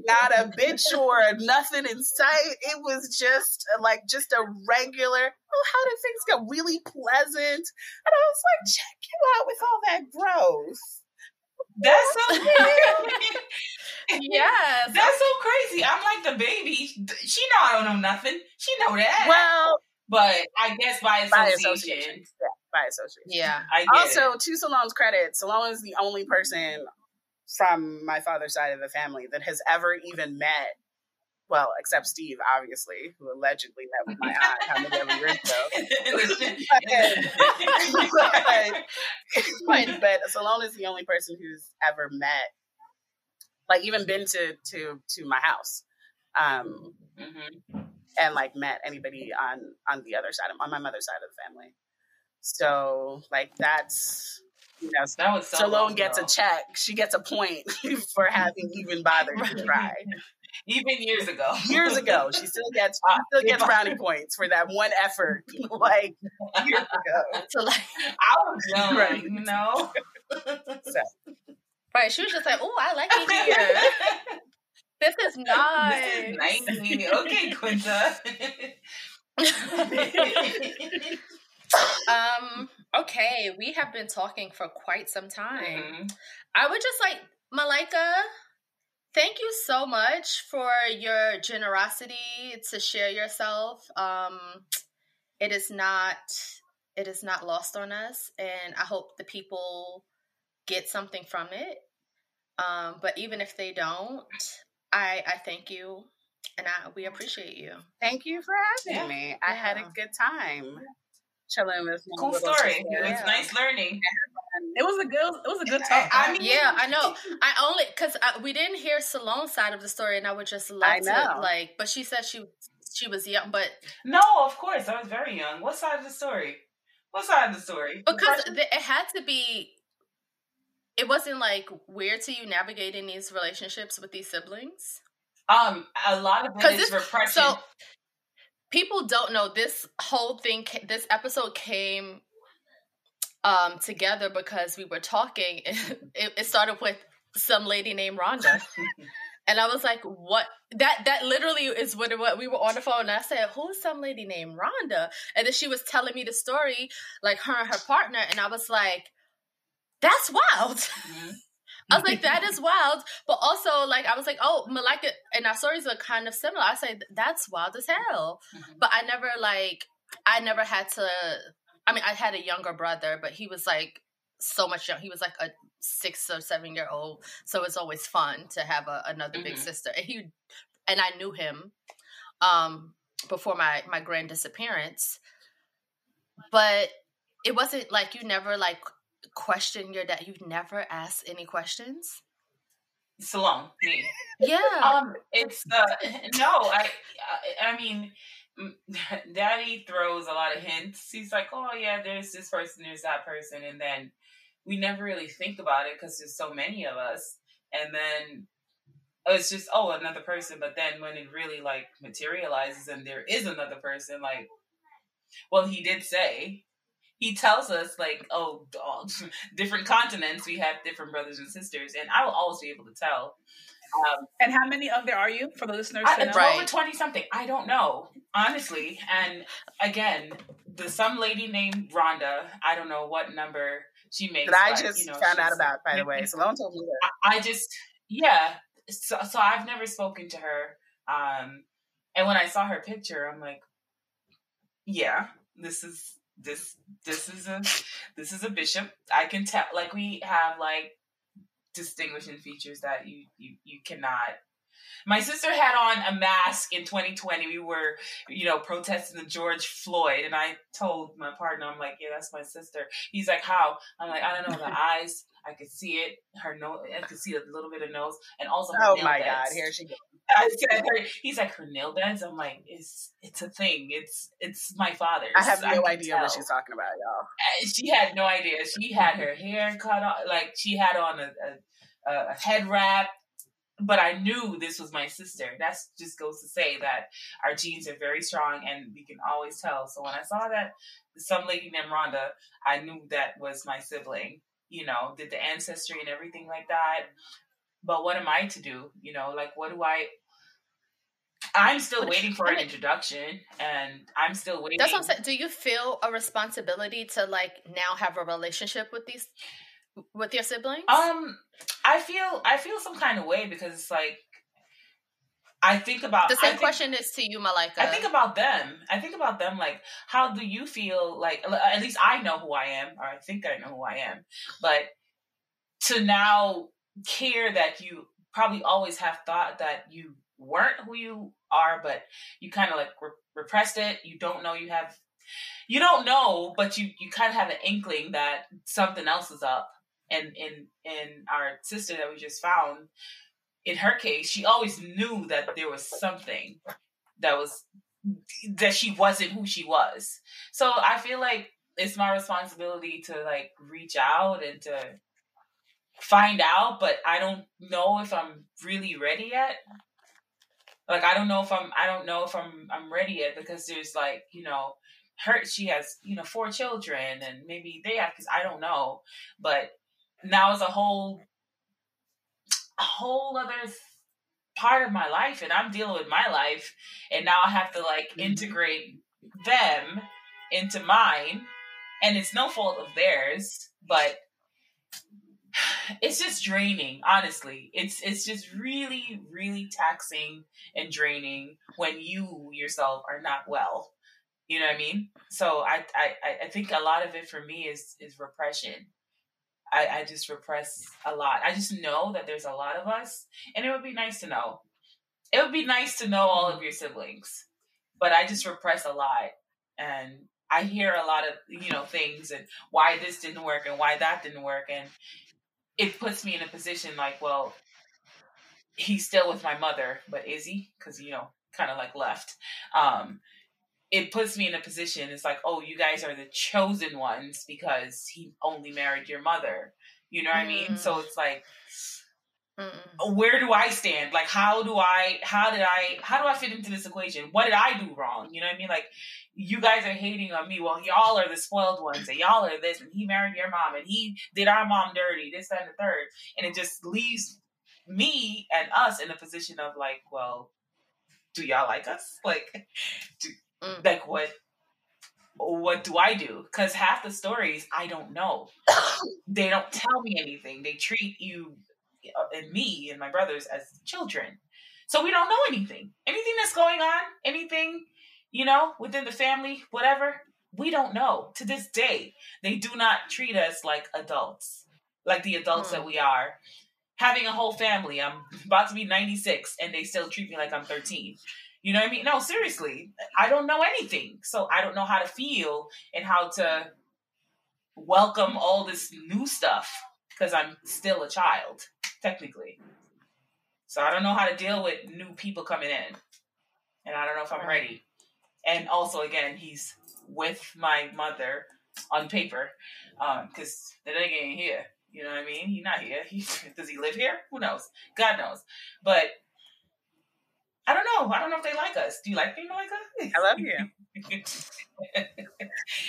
not a bitch or nothing in sight. It was just like just a regular, oh, how did things go? Really pleasant. And I was like, check you out with all that growth. That's so yes. That's so crazy. I'm like the baby. She know I don't know nothing. She know that. Well, but I guess by association. By association. Yeah, by association. Yeah. also, it. to Salone's credit, Salone is the only person from my father's side of the family that has ever even met well, except Steve, obviously, who allegedly met with my aunt how many years ago. but, but, but Salone is the only person who's ever met, like even been to to to my house. Um, mm-hmm and like met anybody on on the other side of on my mother's side of the family. So like that's you know that was so Salone gets a check. She gets a point for having even bothered to try. Even years ago. Years ago. She still gets she still gets brownie points for that one effort like years ago. So like I was young, right. you know. So. Right. She was just like, oh, I like it here. This is nice. This is okay, Quinta. um. Okay, we have been talking for quite some time. Mm-hmm. I would just like Malika. Thank you so much for your generosity to share yourself. Um, it is not it is not lost on us, and I hope the people get something from it. Um, but even if they don't, I I thank you and I we appreciate you. Thank you for having yeah. me. I yeah. had a um good time. Chilling with cool story. Sister. It was yeah. nice learning. It was a good. It was a good talk. I, I mean, yeah, I know. I only because uh, we didn't hear Salone's side of the story, and I would just love to like. But she said she she was young, but no, of course, I was very young. What side of the story? What side of the story? Because the, it had to be it wasn't like weird to you navigating these relationships with these siblings? Um, a lot of it is repression. So people don't know this whole thing. This episode came um together because we were talking. It, it started with some lady named Rhonda. And I was like, "What? That that literally is what, what we were on the phone." And I said, "Who's some lady named Rhonda?" And then she was telling me the story, like her and her partner, and I was like, that's wild. Mm-hmm. I was like, that is wild. But also, like, I was like, oh, Malika and our stories are kind of similar. I say, that's wild as hell. Mm-hmm. But I never, like, I never had to, I mean, I had a younger brother, but he was like so much young. He was like a six or seven year old. So it's always fun to have a, another mm-hmm. big sister. And he, and I knew him um, before my, my grand disappearance. But it wasn't like you never like question your dad? You've never asked any questions? Salone, me. Yeah. Um, it's uh, no, I, I, I mean, Daddy throws a lot of hints. He's like, "Oh yeah, there's this person, there's that person," and then we never really think about it because there's so many of us, and then it's just oh another person. But then when it really like materializes and there is another person, like, well, he did say he tells us like, oh, different continents, we have different brothers and sisters, and I will always be able to tell. Um, and how many of there are you for the listeners? I, to know? Over twenty something. I don't know honestly. And again, the some lady named Rhonda. I don't know what number she makes. That I just you know, found out about, by the way. Salone told me that. I, I just, yeah. So, so I've never spoken to her. Um, and when I saw her picture, I'm like, yeah, this is this this is a this is a bishop. I can tell. Like we have like distinguishing features that you you you cannot my sister had on a mask in 2020. We were, you know, protesting the George Floyd, and I told my partner, I'm like, yeah, that's my sister. He's like, how? I'm like, I don't know. The eyes, I could see it. Her nose, I could see a little bit of nose, and also her oh nail my beds. god, here she goes. I said, her, he's like her nail beds. I'm like, it's it's a thing. It's it's my father's. I have no I idea tell. what she's talking about, y'all. And she had no idea. She had her hair cut off, like she had on a, a, a head wrap but I knew this was my sister. That just goes to say that our genes are very strong and we can always tell. So when I saw that some lady named Rhonda, I knew that was my sibling. You know, did the ancestry and everything like that. But what am I to do? You know, like what do I I'm still waiting for an introduction and I'm still waiting. That's what I'm saying. Do you feel a responsibility to like now have a relationship with these with your siblings? Um, I feel I feel some kind of way because it's like I think about the same think, question is to you, Malika. I think about them. I think about them like, how do you feel like? At least I know who I am, or I think I know who I am. But to now care that you probably always have thought that you weren't who you are, but you kind of like re- repressed it. You don't know you have. You don't know, but you you kind of have an inkling that something else is up and in in our sister that we just found in her case she always knew that there was something that was that she wasn't who she was. So i feel like it's my responsibility to like reach out and to find out but i don't know if i'm really ready yet. Like i don't know if i'm i don't know if i'm i'm ready yet because there's like you know her she has you know four children and maybe they have because i don't know. But now is a whole whole other part of my life and I'm dealing with my life and now I have to like mm-hmm. integrate them into mine and it's no fault of theirs but it's just draining honestly. It's it's just really really taxing and draining when you yourself are not well. You know what i mean? So i i i think a lot of it for me is is repression I, I just repress a lot. I just know that there's a lot of us, and it would be nice to know. It would be nice to know all of your siblings, but I just repress a lot, and I hear a lot of you know things and why this didn't work and why that didn't work, and it puts me in a position like, well, he's still with my mother, but is he? Because you know, kind of like left. Um, it puts me in a position it's like oh you guys are the chosen ones because he only married your mother. You know what mm. i mean? So mm. it's like Mm-mm. where do i stand? Like how do i how did i how do i fit into this equation? What did i do wrong? You know what i mean? Like you guys are hating on me. Well y'all are the spoiled ones and y'all are this and he married your mom and he did our mom dirty this that and the third. And it just leaves me and us in a position of like well do y'all like us? Like do, Mm. Like what? What do I do? Because half the stories I don't know. they don't tell me anything. They treat you uh, and me and my brothers as children. So we don't know anything. Anything that's going on, anything, you know, within the family, whatever, we don't know. To this day, they do not treat us like adults, like the adults hmm. that we are. Having a whole family, I'm about to be 96 and they still treat me like I'm 13. You know what I mean? No, seriously. I don't know anything. So I don't know how to feel and how to welcome all this new stuff because I'm still a child, technically. So I don't know how to deal with new people coming in. And I don't know if I'm ready. And also, again, he's with my mother on paper because um, the nigga ain't here. You know what I mean? He's not here. He, does he live here? Who knows? God knows. But I don't know. I don't know if they like us. Do you like being like us? I love you.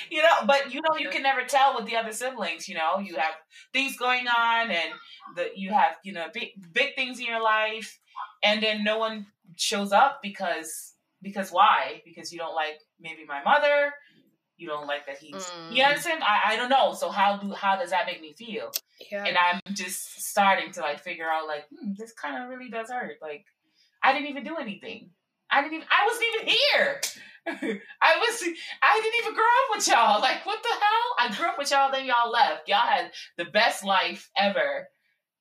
you know, but you know, you can never tell with the other siblings. You know, you have things going on, and the you have you know big big things in your life, and then no one shows up because because why? Because you don't like maybe my mother. You don't like that he's. Mm. You understand? I, I don't know. So how do how does that make me feel? Yeah. And I'm just starting to like figure out like hmm, this kind of really does hurt. Like I didn't even do anything. I didn't even. I wasn't even here. I was. I didn't even grow up with y'all. Like what the hell? I grew up with y'all. Then y'all left. Y'all had the best life ever.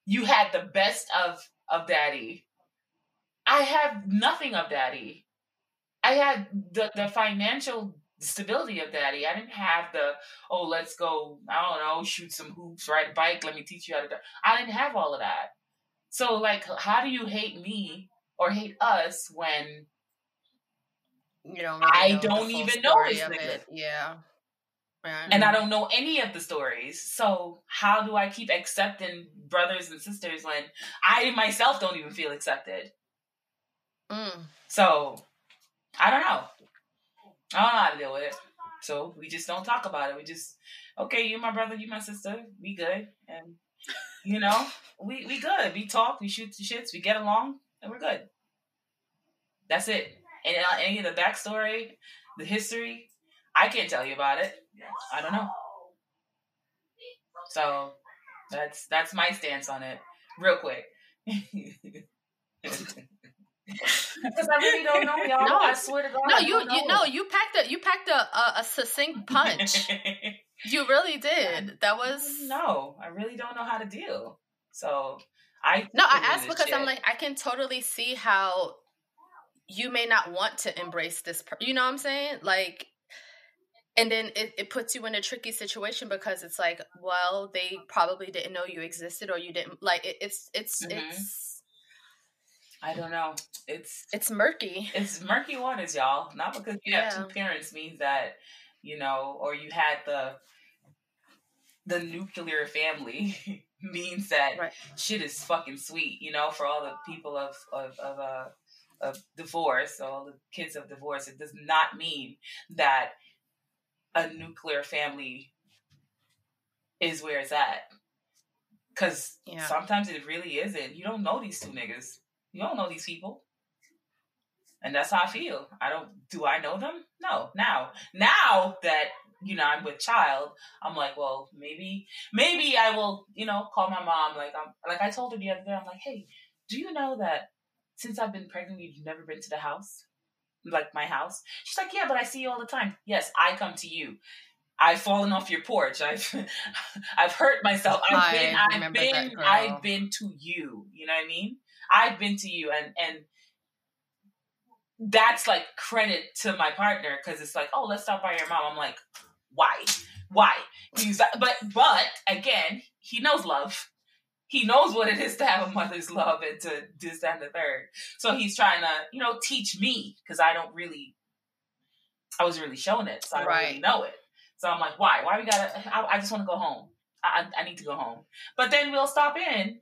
You had the best of of daddy. I have nothing of daddy. I had the the financial stability of daddy. I didn't have the oh let's go I don't know shoot some hoops ride a bike let me teach you how to. Do. I didn't have all of that. So like how do you hate me or hate us when you don't really I don't even know this nigga. Yeah. And I don't know any of the stories. So how do I keep accepting brothers and sisters when I myself don't even feel accepted? Mm. So I don't know. I don't know how to deal with it. So we just don't talk about it. We just okay, you my brother, you my sister, we good. And you know, we we good. We talk, we shoot the shits, we get along, and we're good. That's it. And uh, any of the backstory, the history, I can't tell you about it. I don't know. So that's that's my stance on it. Real quick. Because I really don't know, y'all. No, I swear to God. No, you you know you packed a you packed a a, a succinct punch. you really did. That was no. I really don't know how to deal. So I no. I asked because shit. I'm like I can totally see how you may not want to embrace this. Per- you know what I'm saying? Like and then it, it puts you in a tricky situation because it's like well they probably didn't know you existed or you didn't like it, it's it's mm-hmm. it's i don't know it's it's murky it's murky waters y'all not because you yeah. have two parents means that you know or you had the the nuclear family means that right. shit is fucking sweet you know for all the people of of of uh of divorce all the kids of divorce it does not mean that a nuclear family is where it's at. Cause yeah. sometimes it really isn't. You don't know these two niggas. You don't know these people. And that's how I feel. I don't do I know them? No. Now now that, you know, I'm with child, I'm like, well, maybe maybe I will, you know, call my mom. Like I'm like I told her the other day, I'm like, hey, do you know that since I've been pregnant, you've never been to the house? like my house? She's like, yeah, but I see you all the time. Yes, I come to you. I've fallen off your porch. I've I've hurt myself. I've been I've been I've been to you. You know what I mean? I've been to you and and that's like credit to my partner because it's like, oh, let's stop by your mom. I'm like, why? Why? He's but but again, he knows love he knows what it is to have a mother's love and to this and the third. So he's trying to, you know, teach me because I don't really, I wasn't really showing it, so I right. don't really know it. So I'm like, why? Why we gotta? I, I just want to go home. I, I need to go home. But then we'll stop in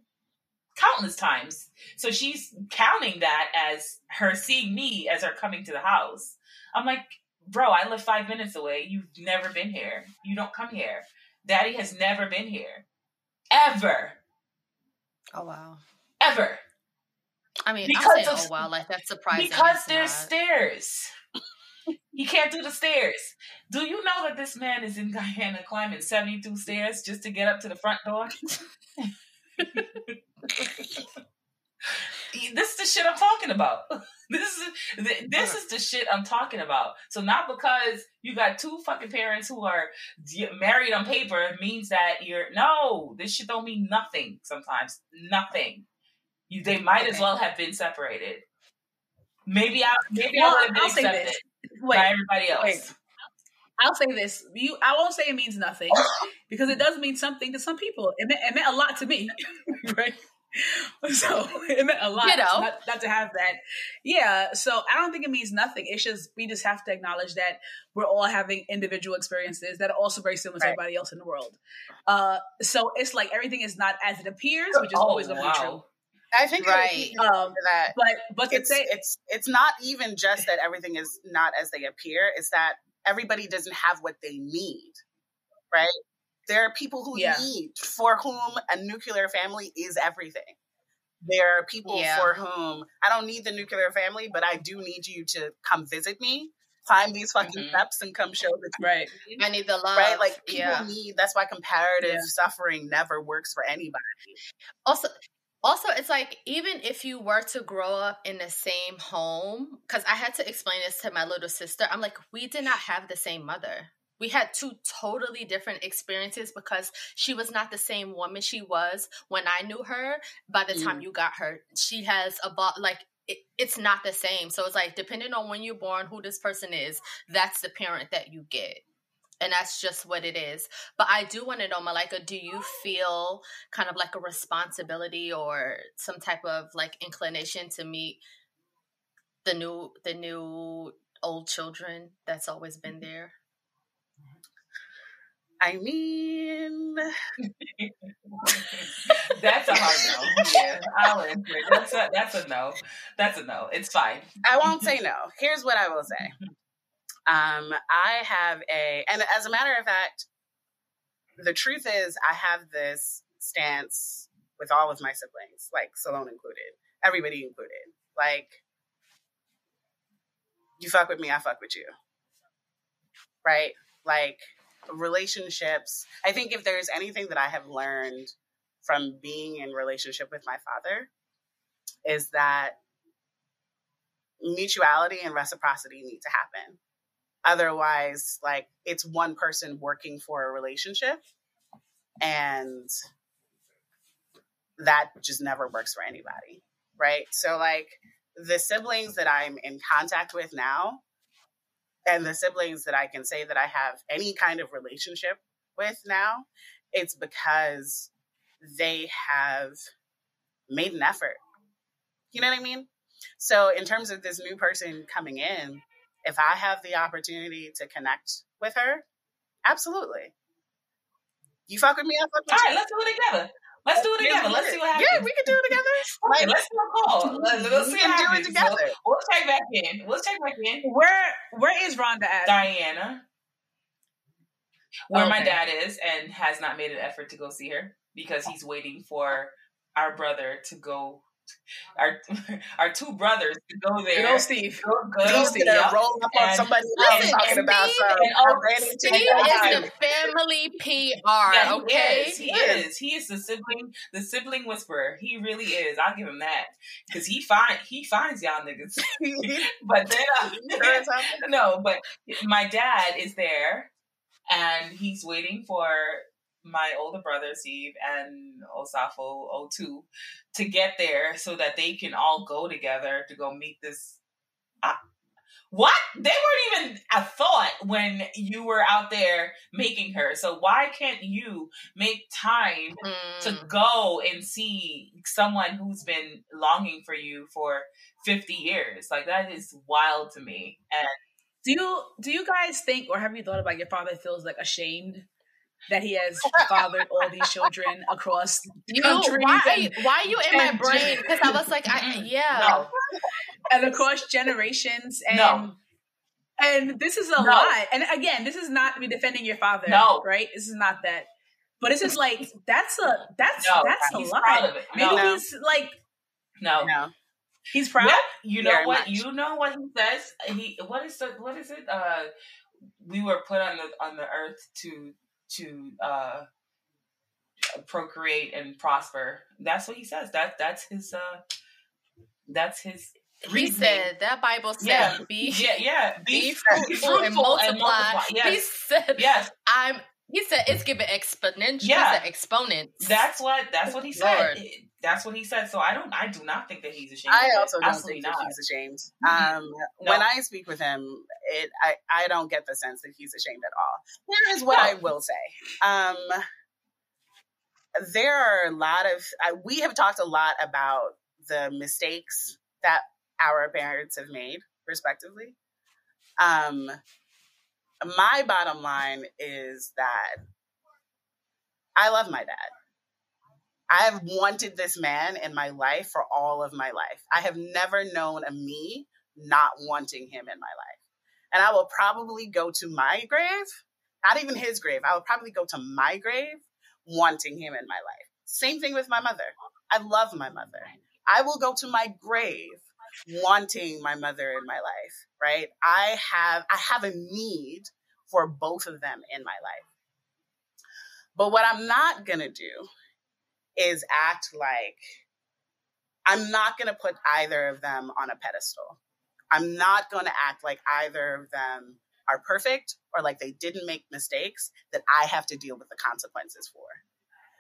countless times. So she's counting that as her seeing me as her coming to the house. I'm like, bro, I live five minutes away. You've never been here. You don't come here. Daddy has never been here. Ever. Oh wow. Ever. I mean, because of, oh wow, like that's surprising. Because there's not. stairs. he can't do the stairs. Do you know that this man is in Guyana climbing 72 stairs just to get up to the front door? this is the shit I'm talking about. This is this uh-huh. is the shit I'm talking about. So not because you got two fucking parents who are married on paper means that you're no. This shit don't mean nothing. Sometimes nothing. You they might okay. as well have been separated. Maybe I maybe well, I would have been I'll accepted wait, by everybody else. Wait. I'll say this. You, I won't say it means nothing because it does mean something to some people. It meant, it meant a lot to me, right? so it meant a lot you know? not, not, to have that. Yeah, so I don't think it means nothing. It's just we just have to acknowledge that we're all having individual experiences that are also very similar right. to everybody else in the world. Uh, so it's like everything is not as it appears, which is oh, always going to wow. be true. I think right. Um, that but but it's, say, it's it's not even just that everything is not as they appear. It's that everybody doesn't have what they need, right? There are people who yeah. need, for whom a nuclear family is everything. There are people yeah. for whom I don't need the nuclear family, but I do need you to come visit me climb these fucking mm-hmm. steps and come show the right. I need the love. Right, like people yeah. need. That's why comparative suffering never works for anybody. Also, also it's like even if you were to grow up in the same home because i had to explain this to my little sister i'm like we did not have the same mother we had two totally different experiences because she was not the same woman she was when i knew her by the time mm. you got her she has a like it, it's not the same so it's like depending on when you're born who this person is that's the parent that you get and that's just what it is. But I do want to know, Malika, do you feel kind of like a responsibility or some type of like inclination to meet the new the new old children that's always been mm-hmm. there? I mean, that's a hard no. Yeah, I'll answer. That's a that's a no. That's a no. It's fine. I won't say no. Here's what I will say. Um, I have a, and as a matter of fact, the truth is, I have this stance with all of my siblings, like Salone included, everybody included. Like, you fuck with me, I fuck with you. Right? Like, relationships. I think if there's anything that I have learned from being in relationship with my father, is that mutuality and reciprocity need to happen Otherwise, like it's one person working for a relationship and that just never works for anybody. Right. So, like the siblings that I'm in contact with now, and the siblings that I can say that I have any kind of relationship with now, it's because they have made an effort. You know what I mean? So, in terms of this new person coming in, if I have the opportunity to connect with her, absolutely. You fuck with me, I fuck with All you. right, let's do it together. Let's do it together. Let's see what happens. Yeah, we can do it together. Like, okay, let's do a call. Let's, let's we can do it together. We'll, we'll check back in. We'll check back in. Where Where is Rhonda at? Diana. Where okay. my dad is, and has not made an effort to go see her because he's waiting for our brother to go our our two brothers to go there. Go Steve. Go, go, go Steve. Yep. Roll up on somebody else talking Steve, about some. Oh, Steve is the family PR. Yeah, okay, he is. He is. He is the sibling, the sibling whisperer. He really is. I'll give him that because he find he finds y'all niggas. but then uh, no, but my dad is there, and he's waiting for my older brother Steve and Osafo 02 to get there so that they can all go together to go meet this. Uh, what? They weren't even a thought when you were out there making her. So why can't you make time mm. to go and see someone who's been longing for you for 50 years? Like that is wild to me. And do you do you guys think or have you thought about your father feels like ashamed that he has fathered all these children across you, countries. Why, and, why are you in my brain? Because I was like, I, yeah. No. And across generations. And, no. and this is a no. lot. And again, this is not me defending your father. No. Right? This is not that. But it's just like, that's a, that's, no, that's a lot. Maybe he's like, no. No. He's proud. Yeah, you know Very what? Much. You know what he says. He what is the what is it? Uh, we were put on the on the earth to to uh, procreate and prosper. That's what he says. That that's his. Uh, that's his. Reasoning. He said that Bible said, yeah, "Be yeah, yeah, be, be fruitful, fruitful, and multiply." And multiply. Yes. He said, "Yes, I'm." He said it's given exponential. Yeah, exponents. That's what. That's what he said. Lord. That's what he said. So I don't. I do not think that he's ashamed. I also don't think not. he's ashamed. Mm-hmm. Um, no. When I speak with him, it I I don't get the sense that he's ashamed at all. Here is what no. I will say. Um, there are a lot of uh, we have talked a lot about the mistakes that our parents have made, respectively. Um, my bottom line is that I love my dad. I have wanted this man in my life for all of my life. I have never known a me not wanting him in my life. And I will probably go to my grave, not even his grave, I will probably go to my grave wanting him in my life. Same thing with my mother. I love my mother. I will go to my grave wanting my mother in my life, right? I have I have a need for both of them in my life. But what I'm not going to do is act like I'm not going to put either of them on a pedestal. I'm not going to act like either of them are perfect or like they didn't make mistakes that I have to deal with the consequences for.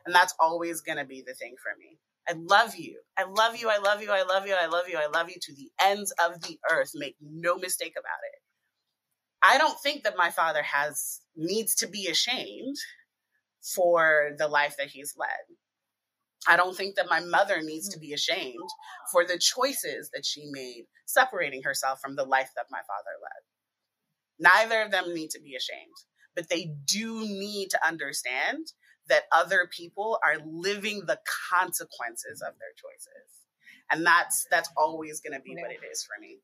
And that's always going to be the thing for me. I love you. I love you. I love you. I love you. I love you. I love you to the ends of the earth. Make no mistake about it. I don't think that my father has needs to be ashamed for the life that he's led. I don't think that my mother needs to mm. be ashamed for the choices that she made separating herself from the life that my father led. Neither of them need to be ashamed, but they do need to understand that other people are living the consequences of their choices. And that's that's always going to be what it is for me.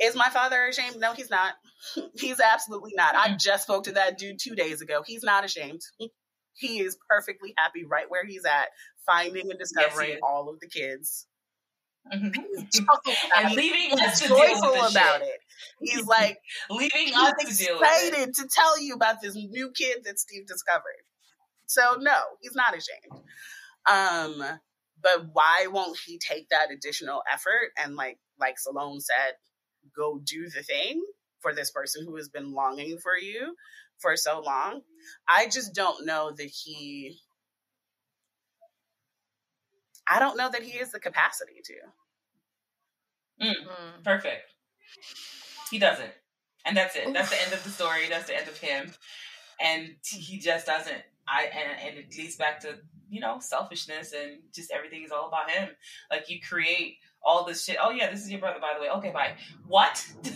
Is my father ashamed? No, he's not. he's absolutely not. I mm-hmm. just spoke to that dude 2 days ago. He's not ashamed. He is perfectly happy right where he's at, finding and discovering yes, all of the kids. Mm-hmm. and leaving us to joyful about shit. it. He's like leaving us to deal excited to tell you about this new kid that Steve discovered. So no, he's not ashamed. Um, but why won't he take that additional effort and like like Salone said, go do the thing for this person who has been longing for you for so long? I just don't know that he I don't know that he has the capacity to. Mm, mm. Perfect. He doesn't. And that's it. That's the end of the story. That's the end of him. And he just doesn't. I and, and it leads back to you know selfishness and just everything is all about him. Like you create all this shit. Oh yeah, this is your brother, by the way. Okay, bye. What? this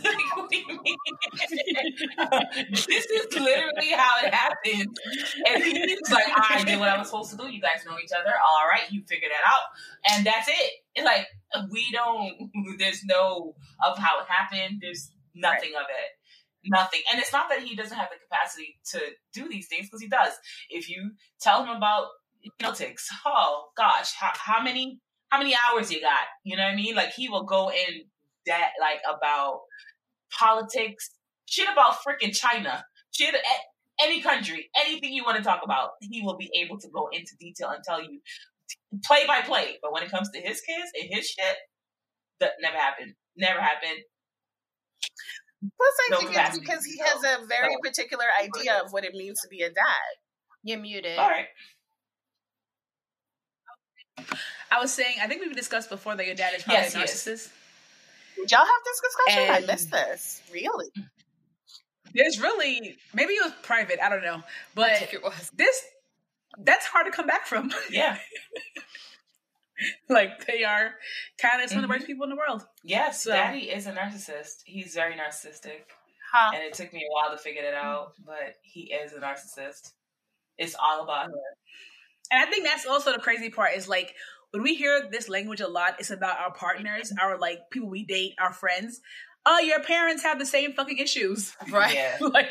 is literally how it happened. And he's like, I did what I was supposed to do. You guys know each other. All right, you figure that out, and that's it. It's like we don't. There's no of how it happened. There's nothing right. of it nothing. And it's not that he doesn't have the capacity to do these things because he does. If you tell him about Celtics, oh gosh, how, how many how many hours you got? You know what I mean? Like he will go in that like about politics, shit about freaking China, shit any country, anything you want to talk about, he will be able to go into detail and tell you play by play. But when it comes to his kids and his shit, that never happened. Never happened. Plus, I no think it's because he has a very no. particular idea of what it means to be a dad. You're muted. All right. I was saying, I think we've discussed before that your dad is probably yes, a narcissist. Did y'all have this discussion? And I missed this. Really? There's really maybe it was private. I don't know, but it was. this that's hard to come back from. Yeah. like they are kind of some mm-hmm. of the worst mm-hmm. people in the world. Yes, so. Daddy is a narcissist. He's very narcissistic, huh. and it took me a while to figure it out. But he is a narcissist. It's all about her. And I think that's also the crazy part is like when we hear this language a lot, it's about our partners, our like people we date, our friends. Oh, your parents have the same fucking issues, right? Yeah. like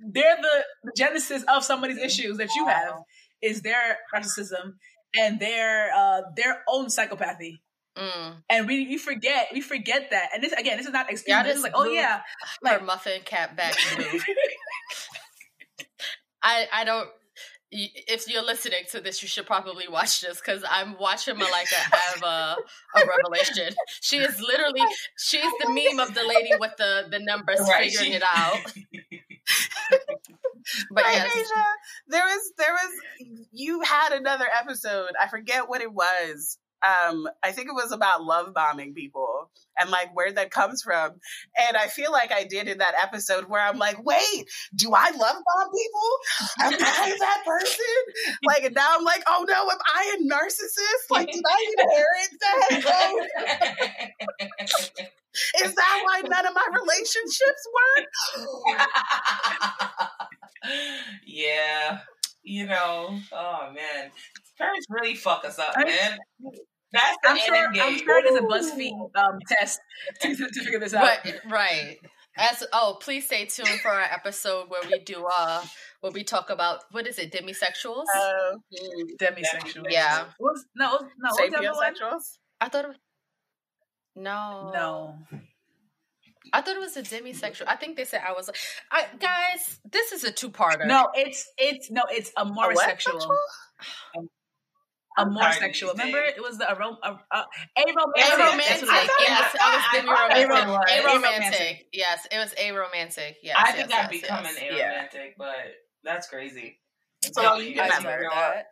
they're the, the genesis of somebody's issues that you have is their narcissism and their uh their own psychopathy. Mm. And we, we forget we forget that. And this again, this is not excuse. This is like, oh yeah, like muffin cap back. I I don't if you're listening to this, you should probably watch this because I'm watching Malika have a, a revelation. She is literally she's the meme of the lady with the the numbers right. figuring it out. but right, yes. Asia, there was there was you had another episode. I forget what it was um, I think it was about love bombing people and like where that comes from. And I feel like I did in that episode where I'm like, wait, do I love bomb people? Am I that person? Like, and now I'm like, oh no, am I a narcissist? Like, did I inherit that? Is that why none of my relationships work? yeah. You know, oh man. Parents really fuck us up, man. That's I'm sure. I'm sure it is a BuzzFeed um, test to, to, figure this out. Right, right. As oh, please stay tuned for our episode where we do uh where we talk about what is it, demisexuals? Uh, demisexuals. Yeah. What's, no, no, sapiosexuals. I thought. It was, No. No. I thought it was a demisexual. I think they said I was. I, guys, this is a two-parter. No, it's it's no, it's a more A what? sexual. A more Sorry, sexual. Remember, it was the arom- a, a, a romantic. A romantic. That's what it was. Yes, I I was thought- I thought it romantic. was. A A romantic. Yes, it was a romantic. Yes. I think yes, I'm becoming yes. a Yeah. romantic, but that's crazy. So telling you you, can guys, never. you that.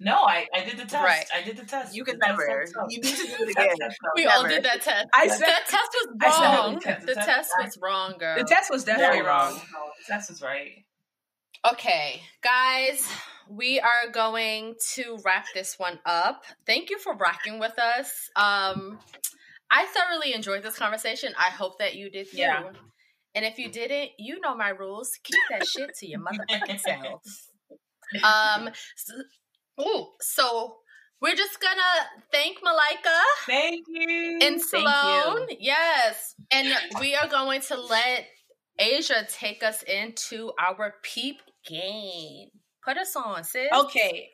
No, I, I did the test. Right. I did the test. You can The never. said. You need to do it again. test said. We all Never. did that test. I said, that test was I said- wrong. The test- The the test test- was wrong, girl. The test was definitely Very wrong. No, the test was right. Okay, guys, we are going to wrap this one up. Thank you for rocking with us. Um, I thoroughly enjoyed this conversation. I hope that you did too. Yeah. And if you didn't, you know my rules. Keep that shit to your motherfucking self. Um, so, ooh, so we're just gonna thank Malika Thank you. and Salone. Yes. And we are going to let Asia take us into our peep game. Put us on, sis. Okay.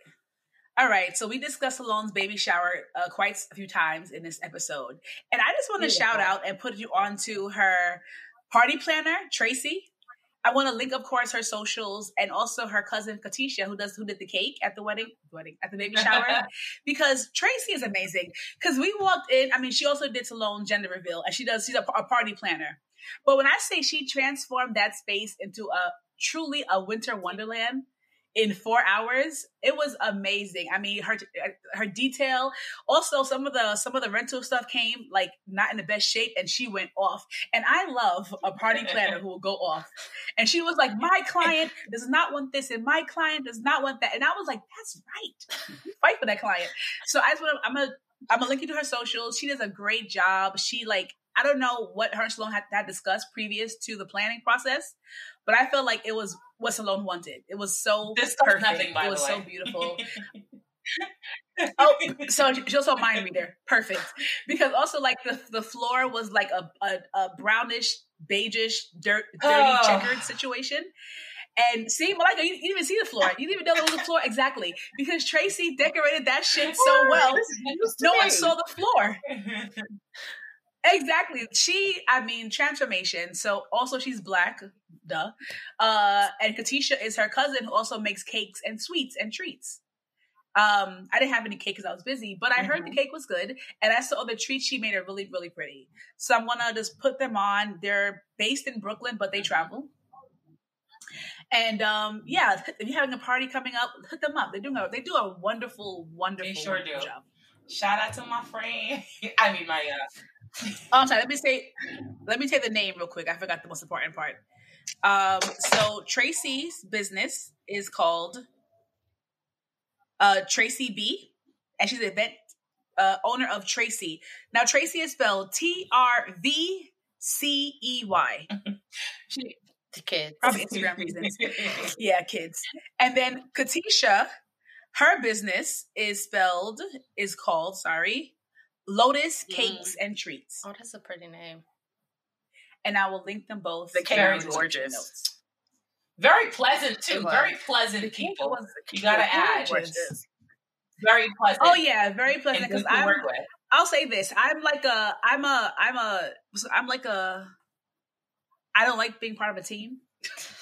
All right. So we discussed Salone's baby shower uh, quite a few times in this episode. And I just want to shout out and put you on to her party planner, Tracey. I want to link, of course, her socials and also her cousin Catisha, who does who did the cake at the wedding, wedding at the baby shower, because Tracey is amazing. Because we walked in, I mean, she also did Salone gender reveal, and she does. She's a, a party planner. But when I say she transformed that space into a truly a winter wonderland in four hours, it was amazing. I mean, her her detail. Also, some of the some of the rental stuff came like not in the best shape, and she went off. And I love a party planner who will go off. And she was like, "My client does not want this, and my client does not want that." And I was like, "That's right. Fight for that client." So I just want to. I'm gonna I'm gonna link you to her socials. She does a great job. She like I don't know what her and Salone had, had discussed previous to the planning process, but I felt like it was what Salone wanted. It was so This perfect. nothing, it was so beautiful. oh, so she's also a mind reader. Perfect. Because also like the the floor was like a a, a brownish, beigeish, dirt, dirty, Oh. checkered situation. And see, Malika, you, you didn't even see the floor. You didn't even know there was a floor exactly because Tracey decorated that shit so well. This is news to No one saw the floor. Exactly. She, I mean, transformation. So also she's black, duh. Uh, and Catisha is her cousin who also makes cakes and sweets and treats. Um, I didn't have any cake because I was busy, but I heard the cake was good, and I saw the treats she made are really, really pretty. So I'm gonna just put them on. They're based in Brooklyn, but they travel. And um, yeah, if you're having a party coming up, hook them up. They do a, they do a wonderful, wonderful, sure wonderful do. job. Shout out to my friend. I mean, my uh, Oh, I'm sorry. Let me say. Let me take the name real quick. I forgot the most important part. Um, so Tracey's business is called uh, Tracey B, and she's an event uh, owner of Tracey. Now Tracey is spelled T R V C E Y. She The kids. probably Instagram reasons. Yeah, kids. And then Catisha, her business is spelled is called sorry, Lotus mm. Cakes and Treats. Oh, that's a pretty name. and I will link them both. The cake in was the gorgeous. notes. Very pleasant too. Very pleasant The people. was You gotta add. gorgeous. Very pleasant. Oh yeah, very pleasant. Because I'm, work with. I'll say this: I'm like a, I'm a, I'm a, I'm like a. I don't like being part of a team.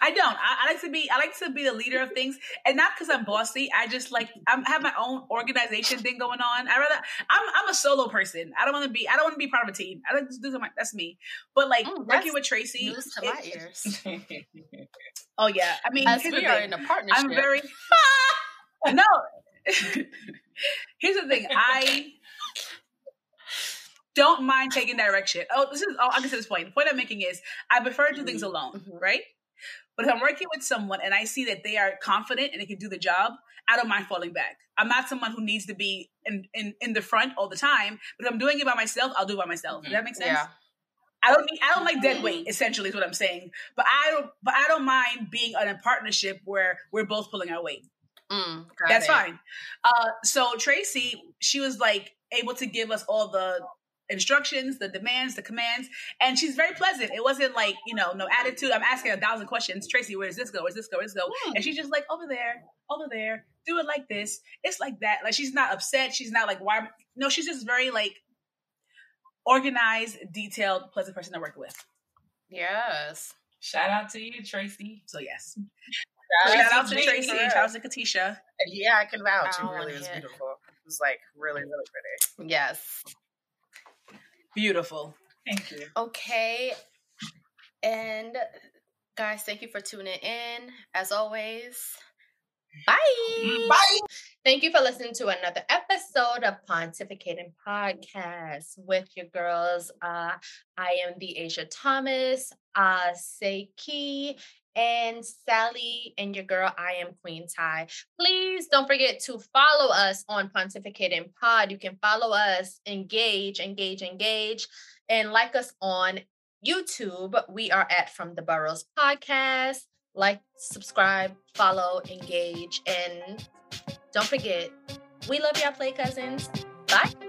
I don't. I, I like to be. I like to be the leader of things, and not because I'm bossy. I just like I'm, I have my own organization thing going on. I rather. I'm. I'm a solo person. I don't want to be. I don't want to be part of a team. I like to do something. That's me. But like Mm, working with Tracey. News to my ears. oh yeah. I mean, As we are in a partnership. I'm very no. Here's the thing. I don't mind taking direction. Oh, this is. Oh, I get to this point. The point I'm making is I prefer to do things alone, Mhm. right? But if I'm working with someone and I see that they are confident and they can do the job, I don't mind falling back. I'm not someone who needs to be in in, in the front all the time. But if I'm doing it by myself, I'll do it by myself. Does that make sense? Yeah. I don't need, I don't like dead weight. Essentially, is what I'm saying. But I don't. But I don't mind being in a partnership where we're both pulling our weight. Mm, That's it. fine. Uh, so Tracey, she was like able to give us all the instructions, the demands, the commands, and she's very pleasant. It wasn't like you know, no attitude. I'm asking a thousand questions. Tracey, where does this go? Where's this go? Where's this go? Mm. And she's just like over there, over there. Do it like this. It's like that. Like she's not upset. She's not like why. No, she's just very like organized, detailed, pleasant person to work with. Yes. Shout out to you, Tracey. So yes. Shout, shout out to Tracey and shout out to Catisha. Yeah, I can vouch. It really is beautiful. It was like really, really pretty. Yes. Beautiful. Thank you. Okay. And guys, thank you for tuning in. As always, bye. Bye. Thank you for listening to another episode of Pontificating Podcast with your girls. Uh, I am the Asia Thomas, uh, Seiki, and Sally, and your girl, I am Queen Ty. Please don't forget to follow us on Pontificating Pod. You can follow us, engage, engage, engage, and like us on YouTube. We are at From the Burrows Podcast. Like, subscribe, follow, engage, and don't forget, we love y'all, play cousins. Bye.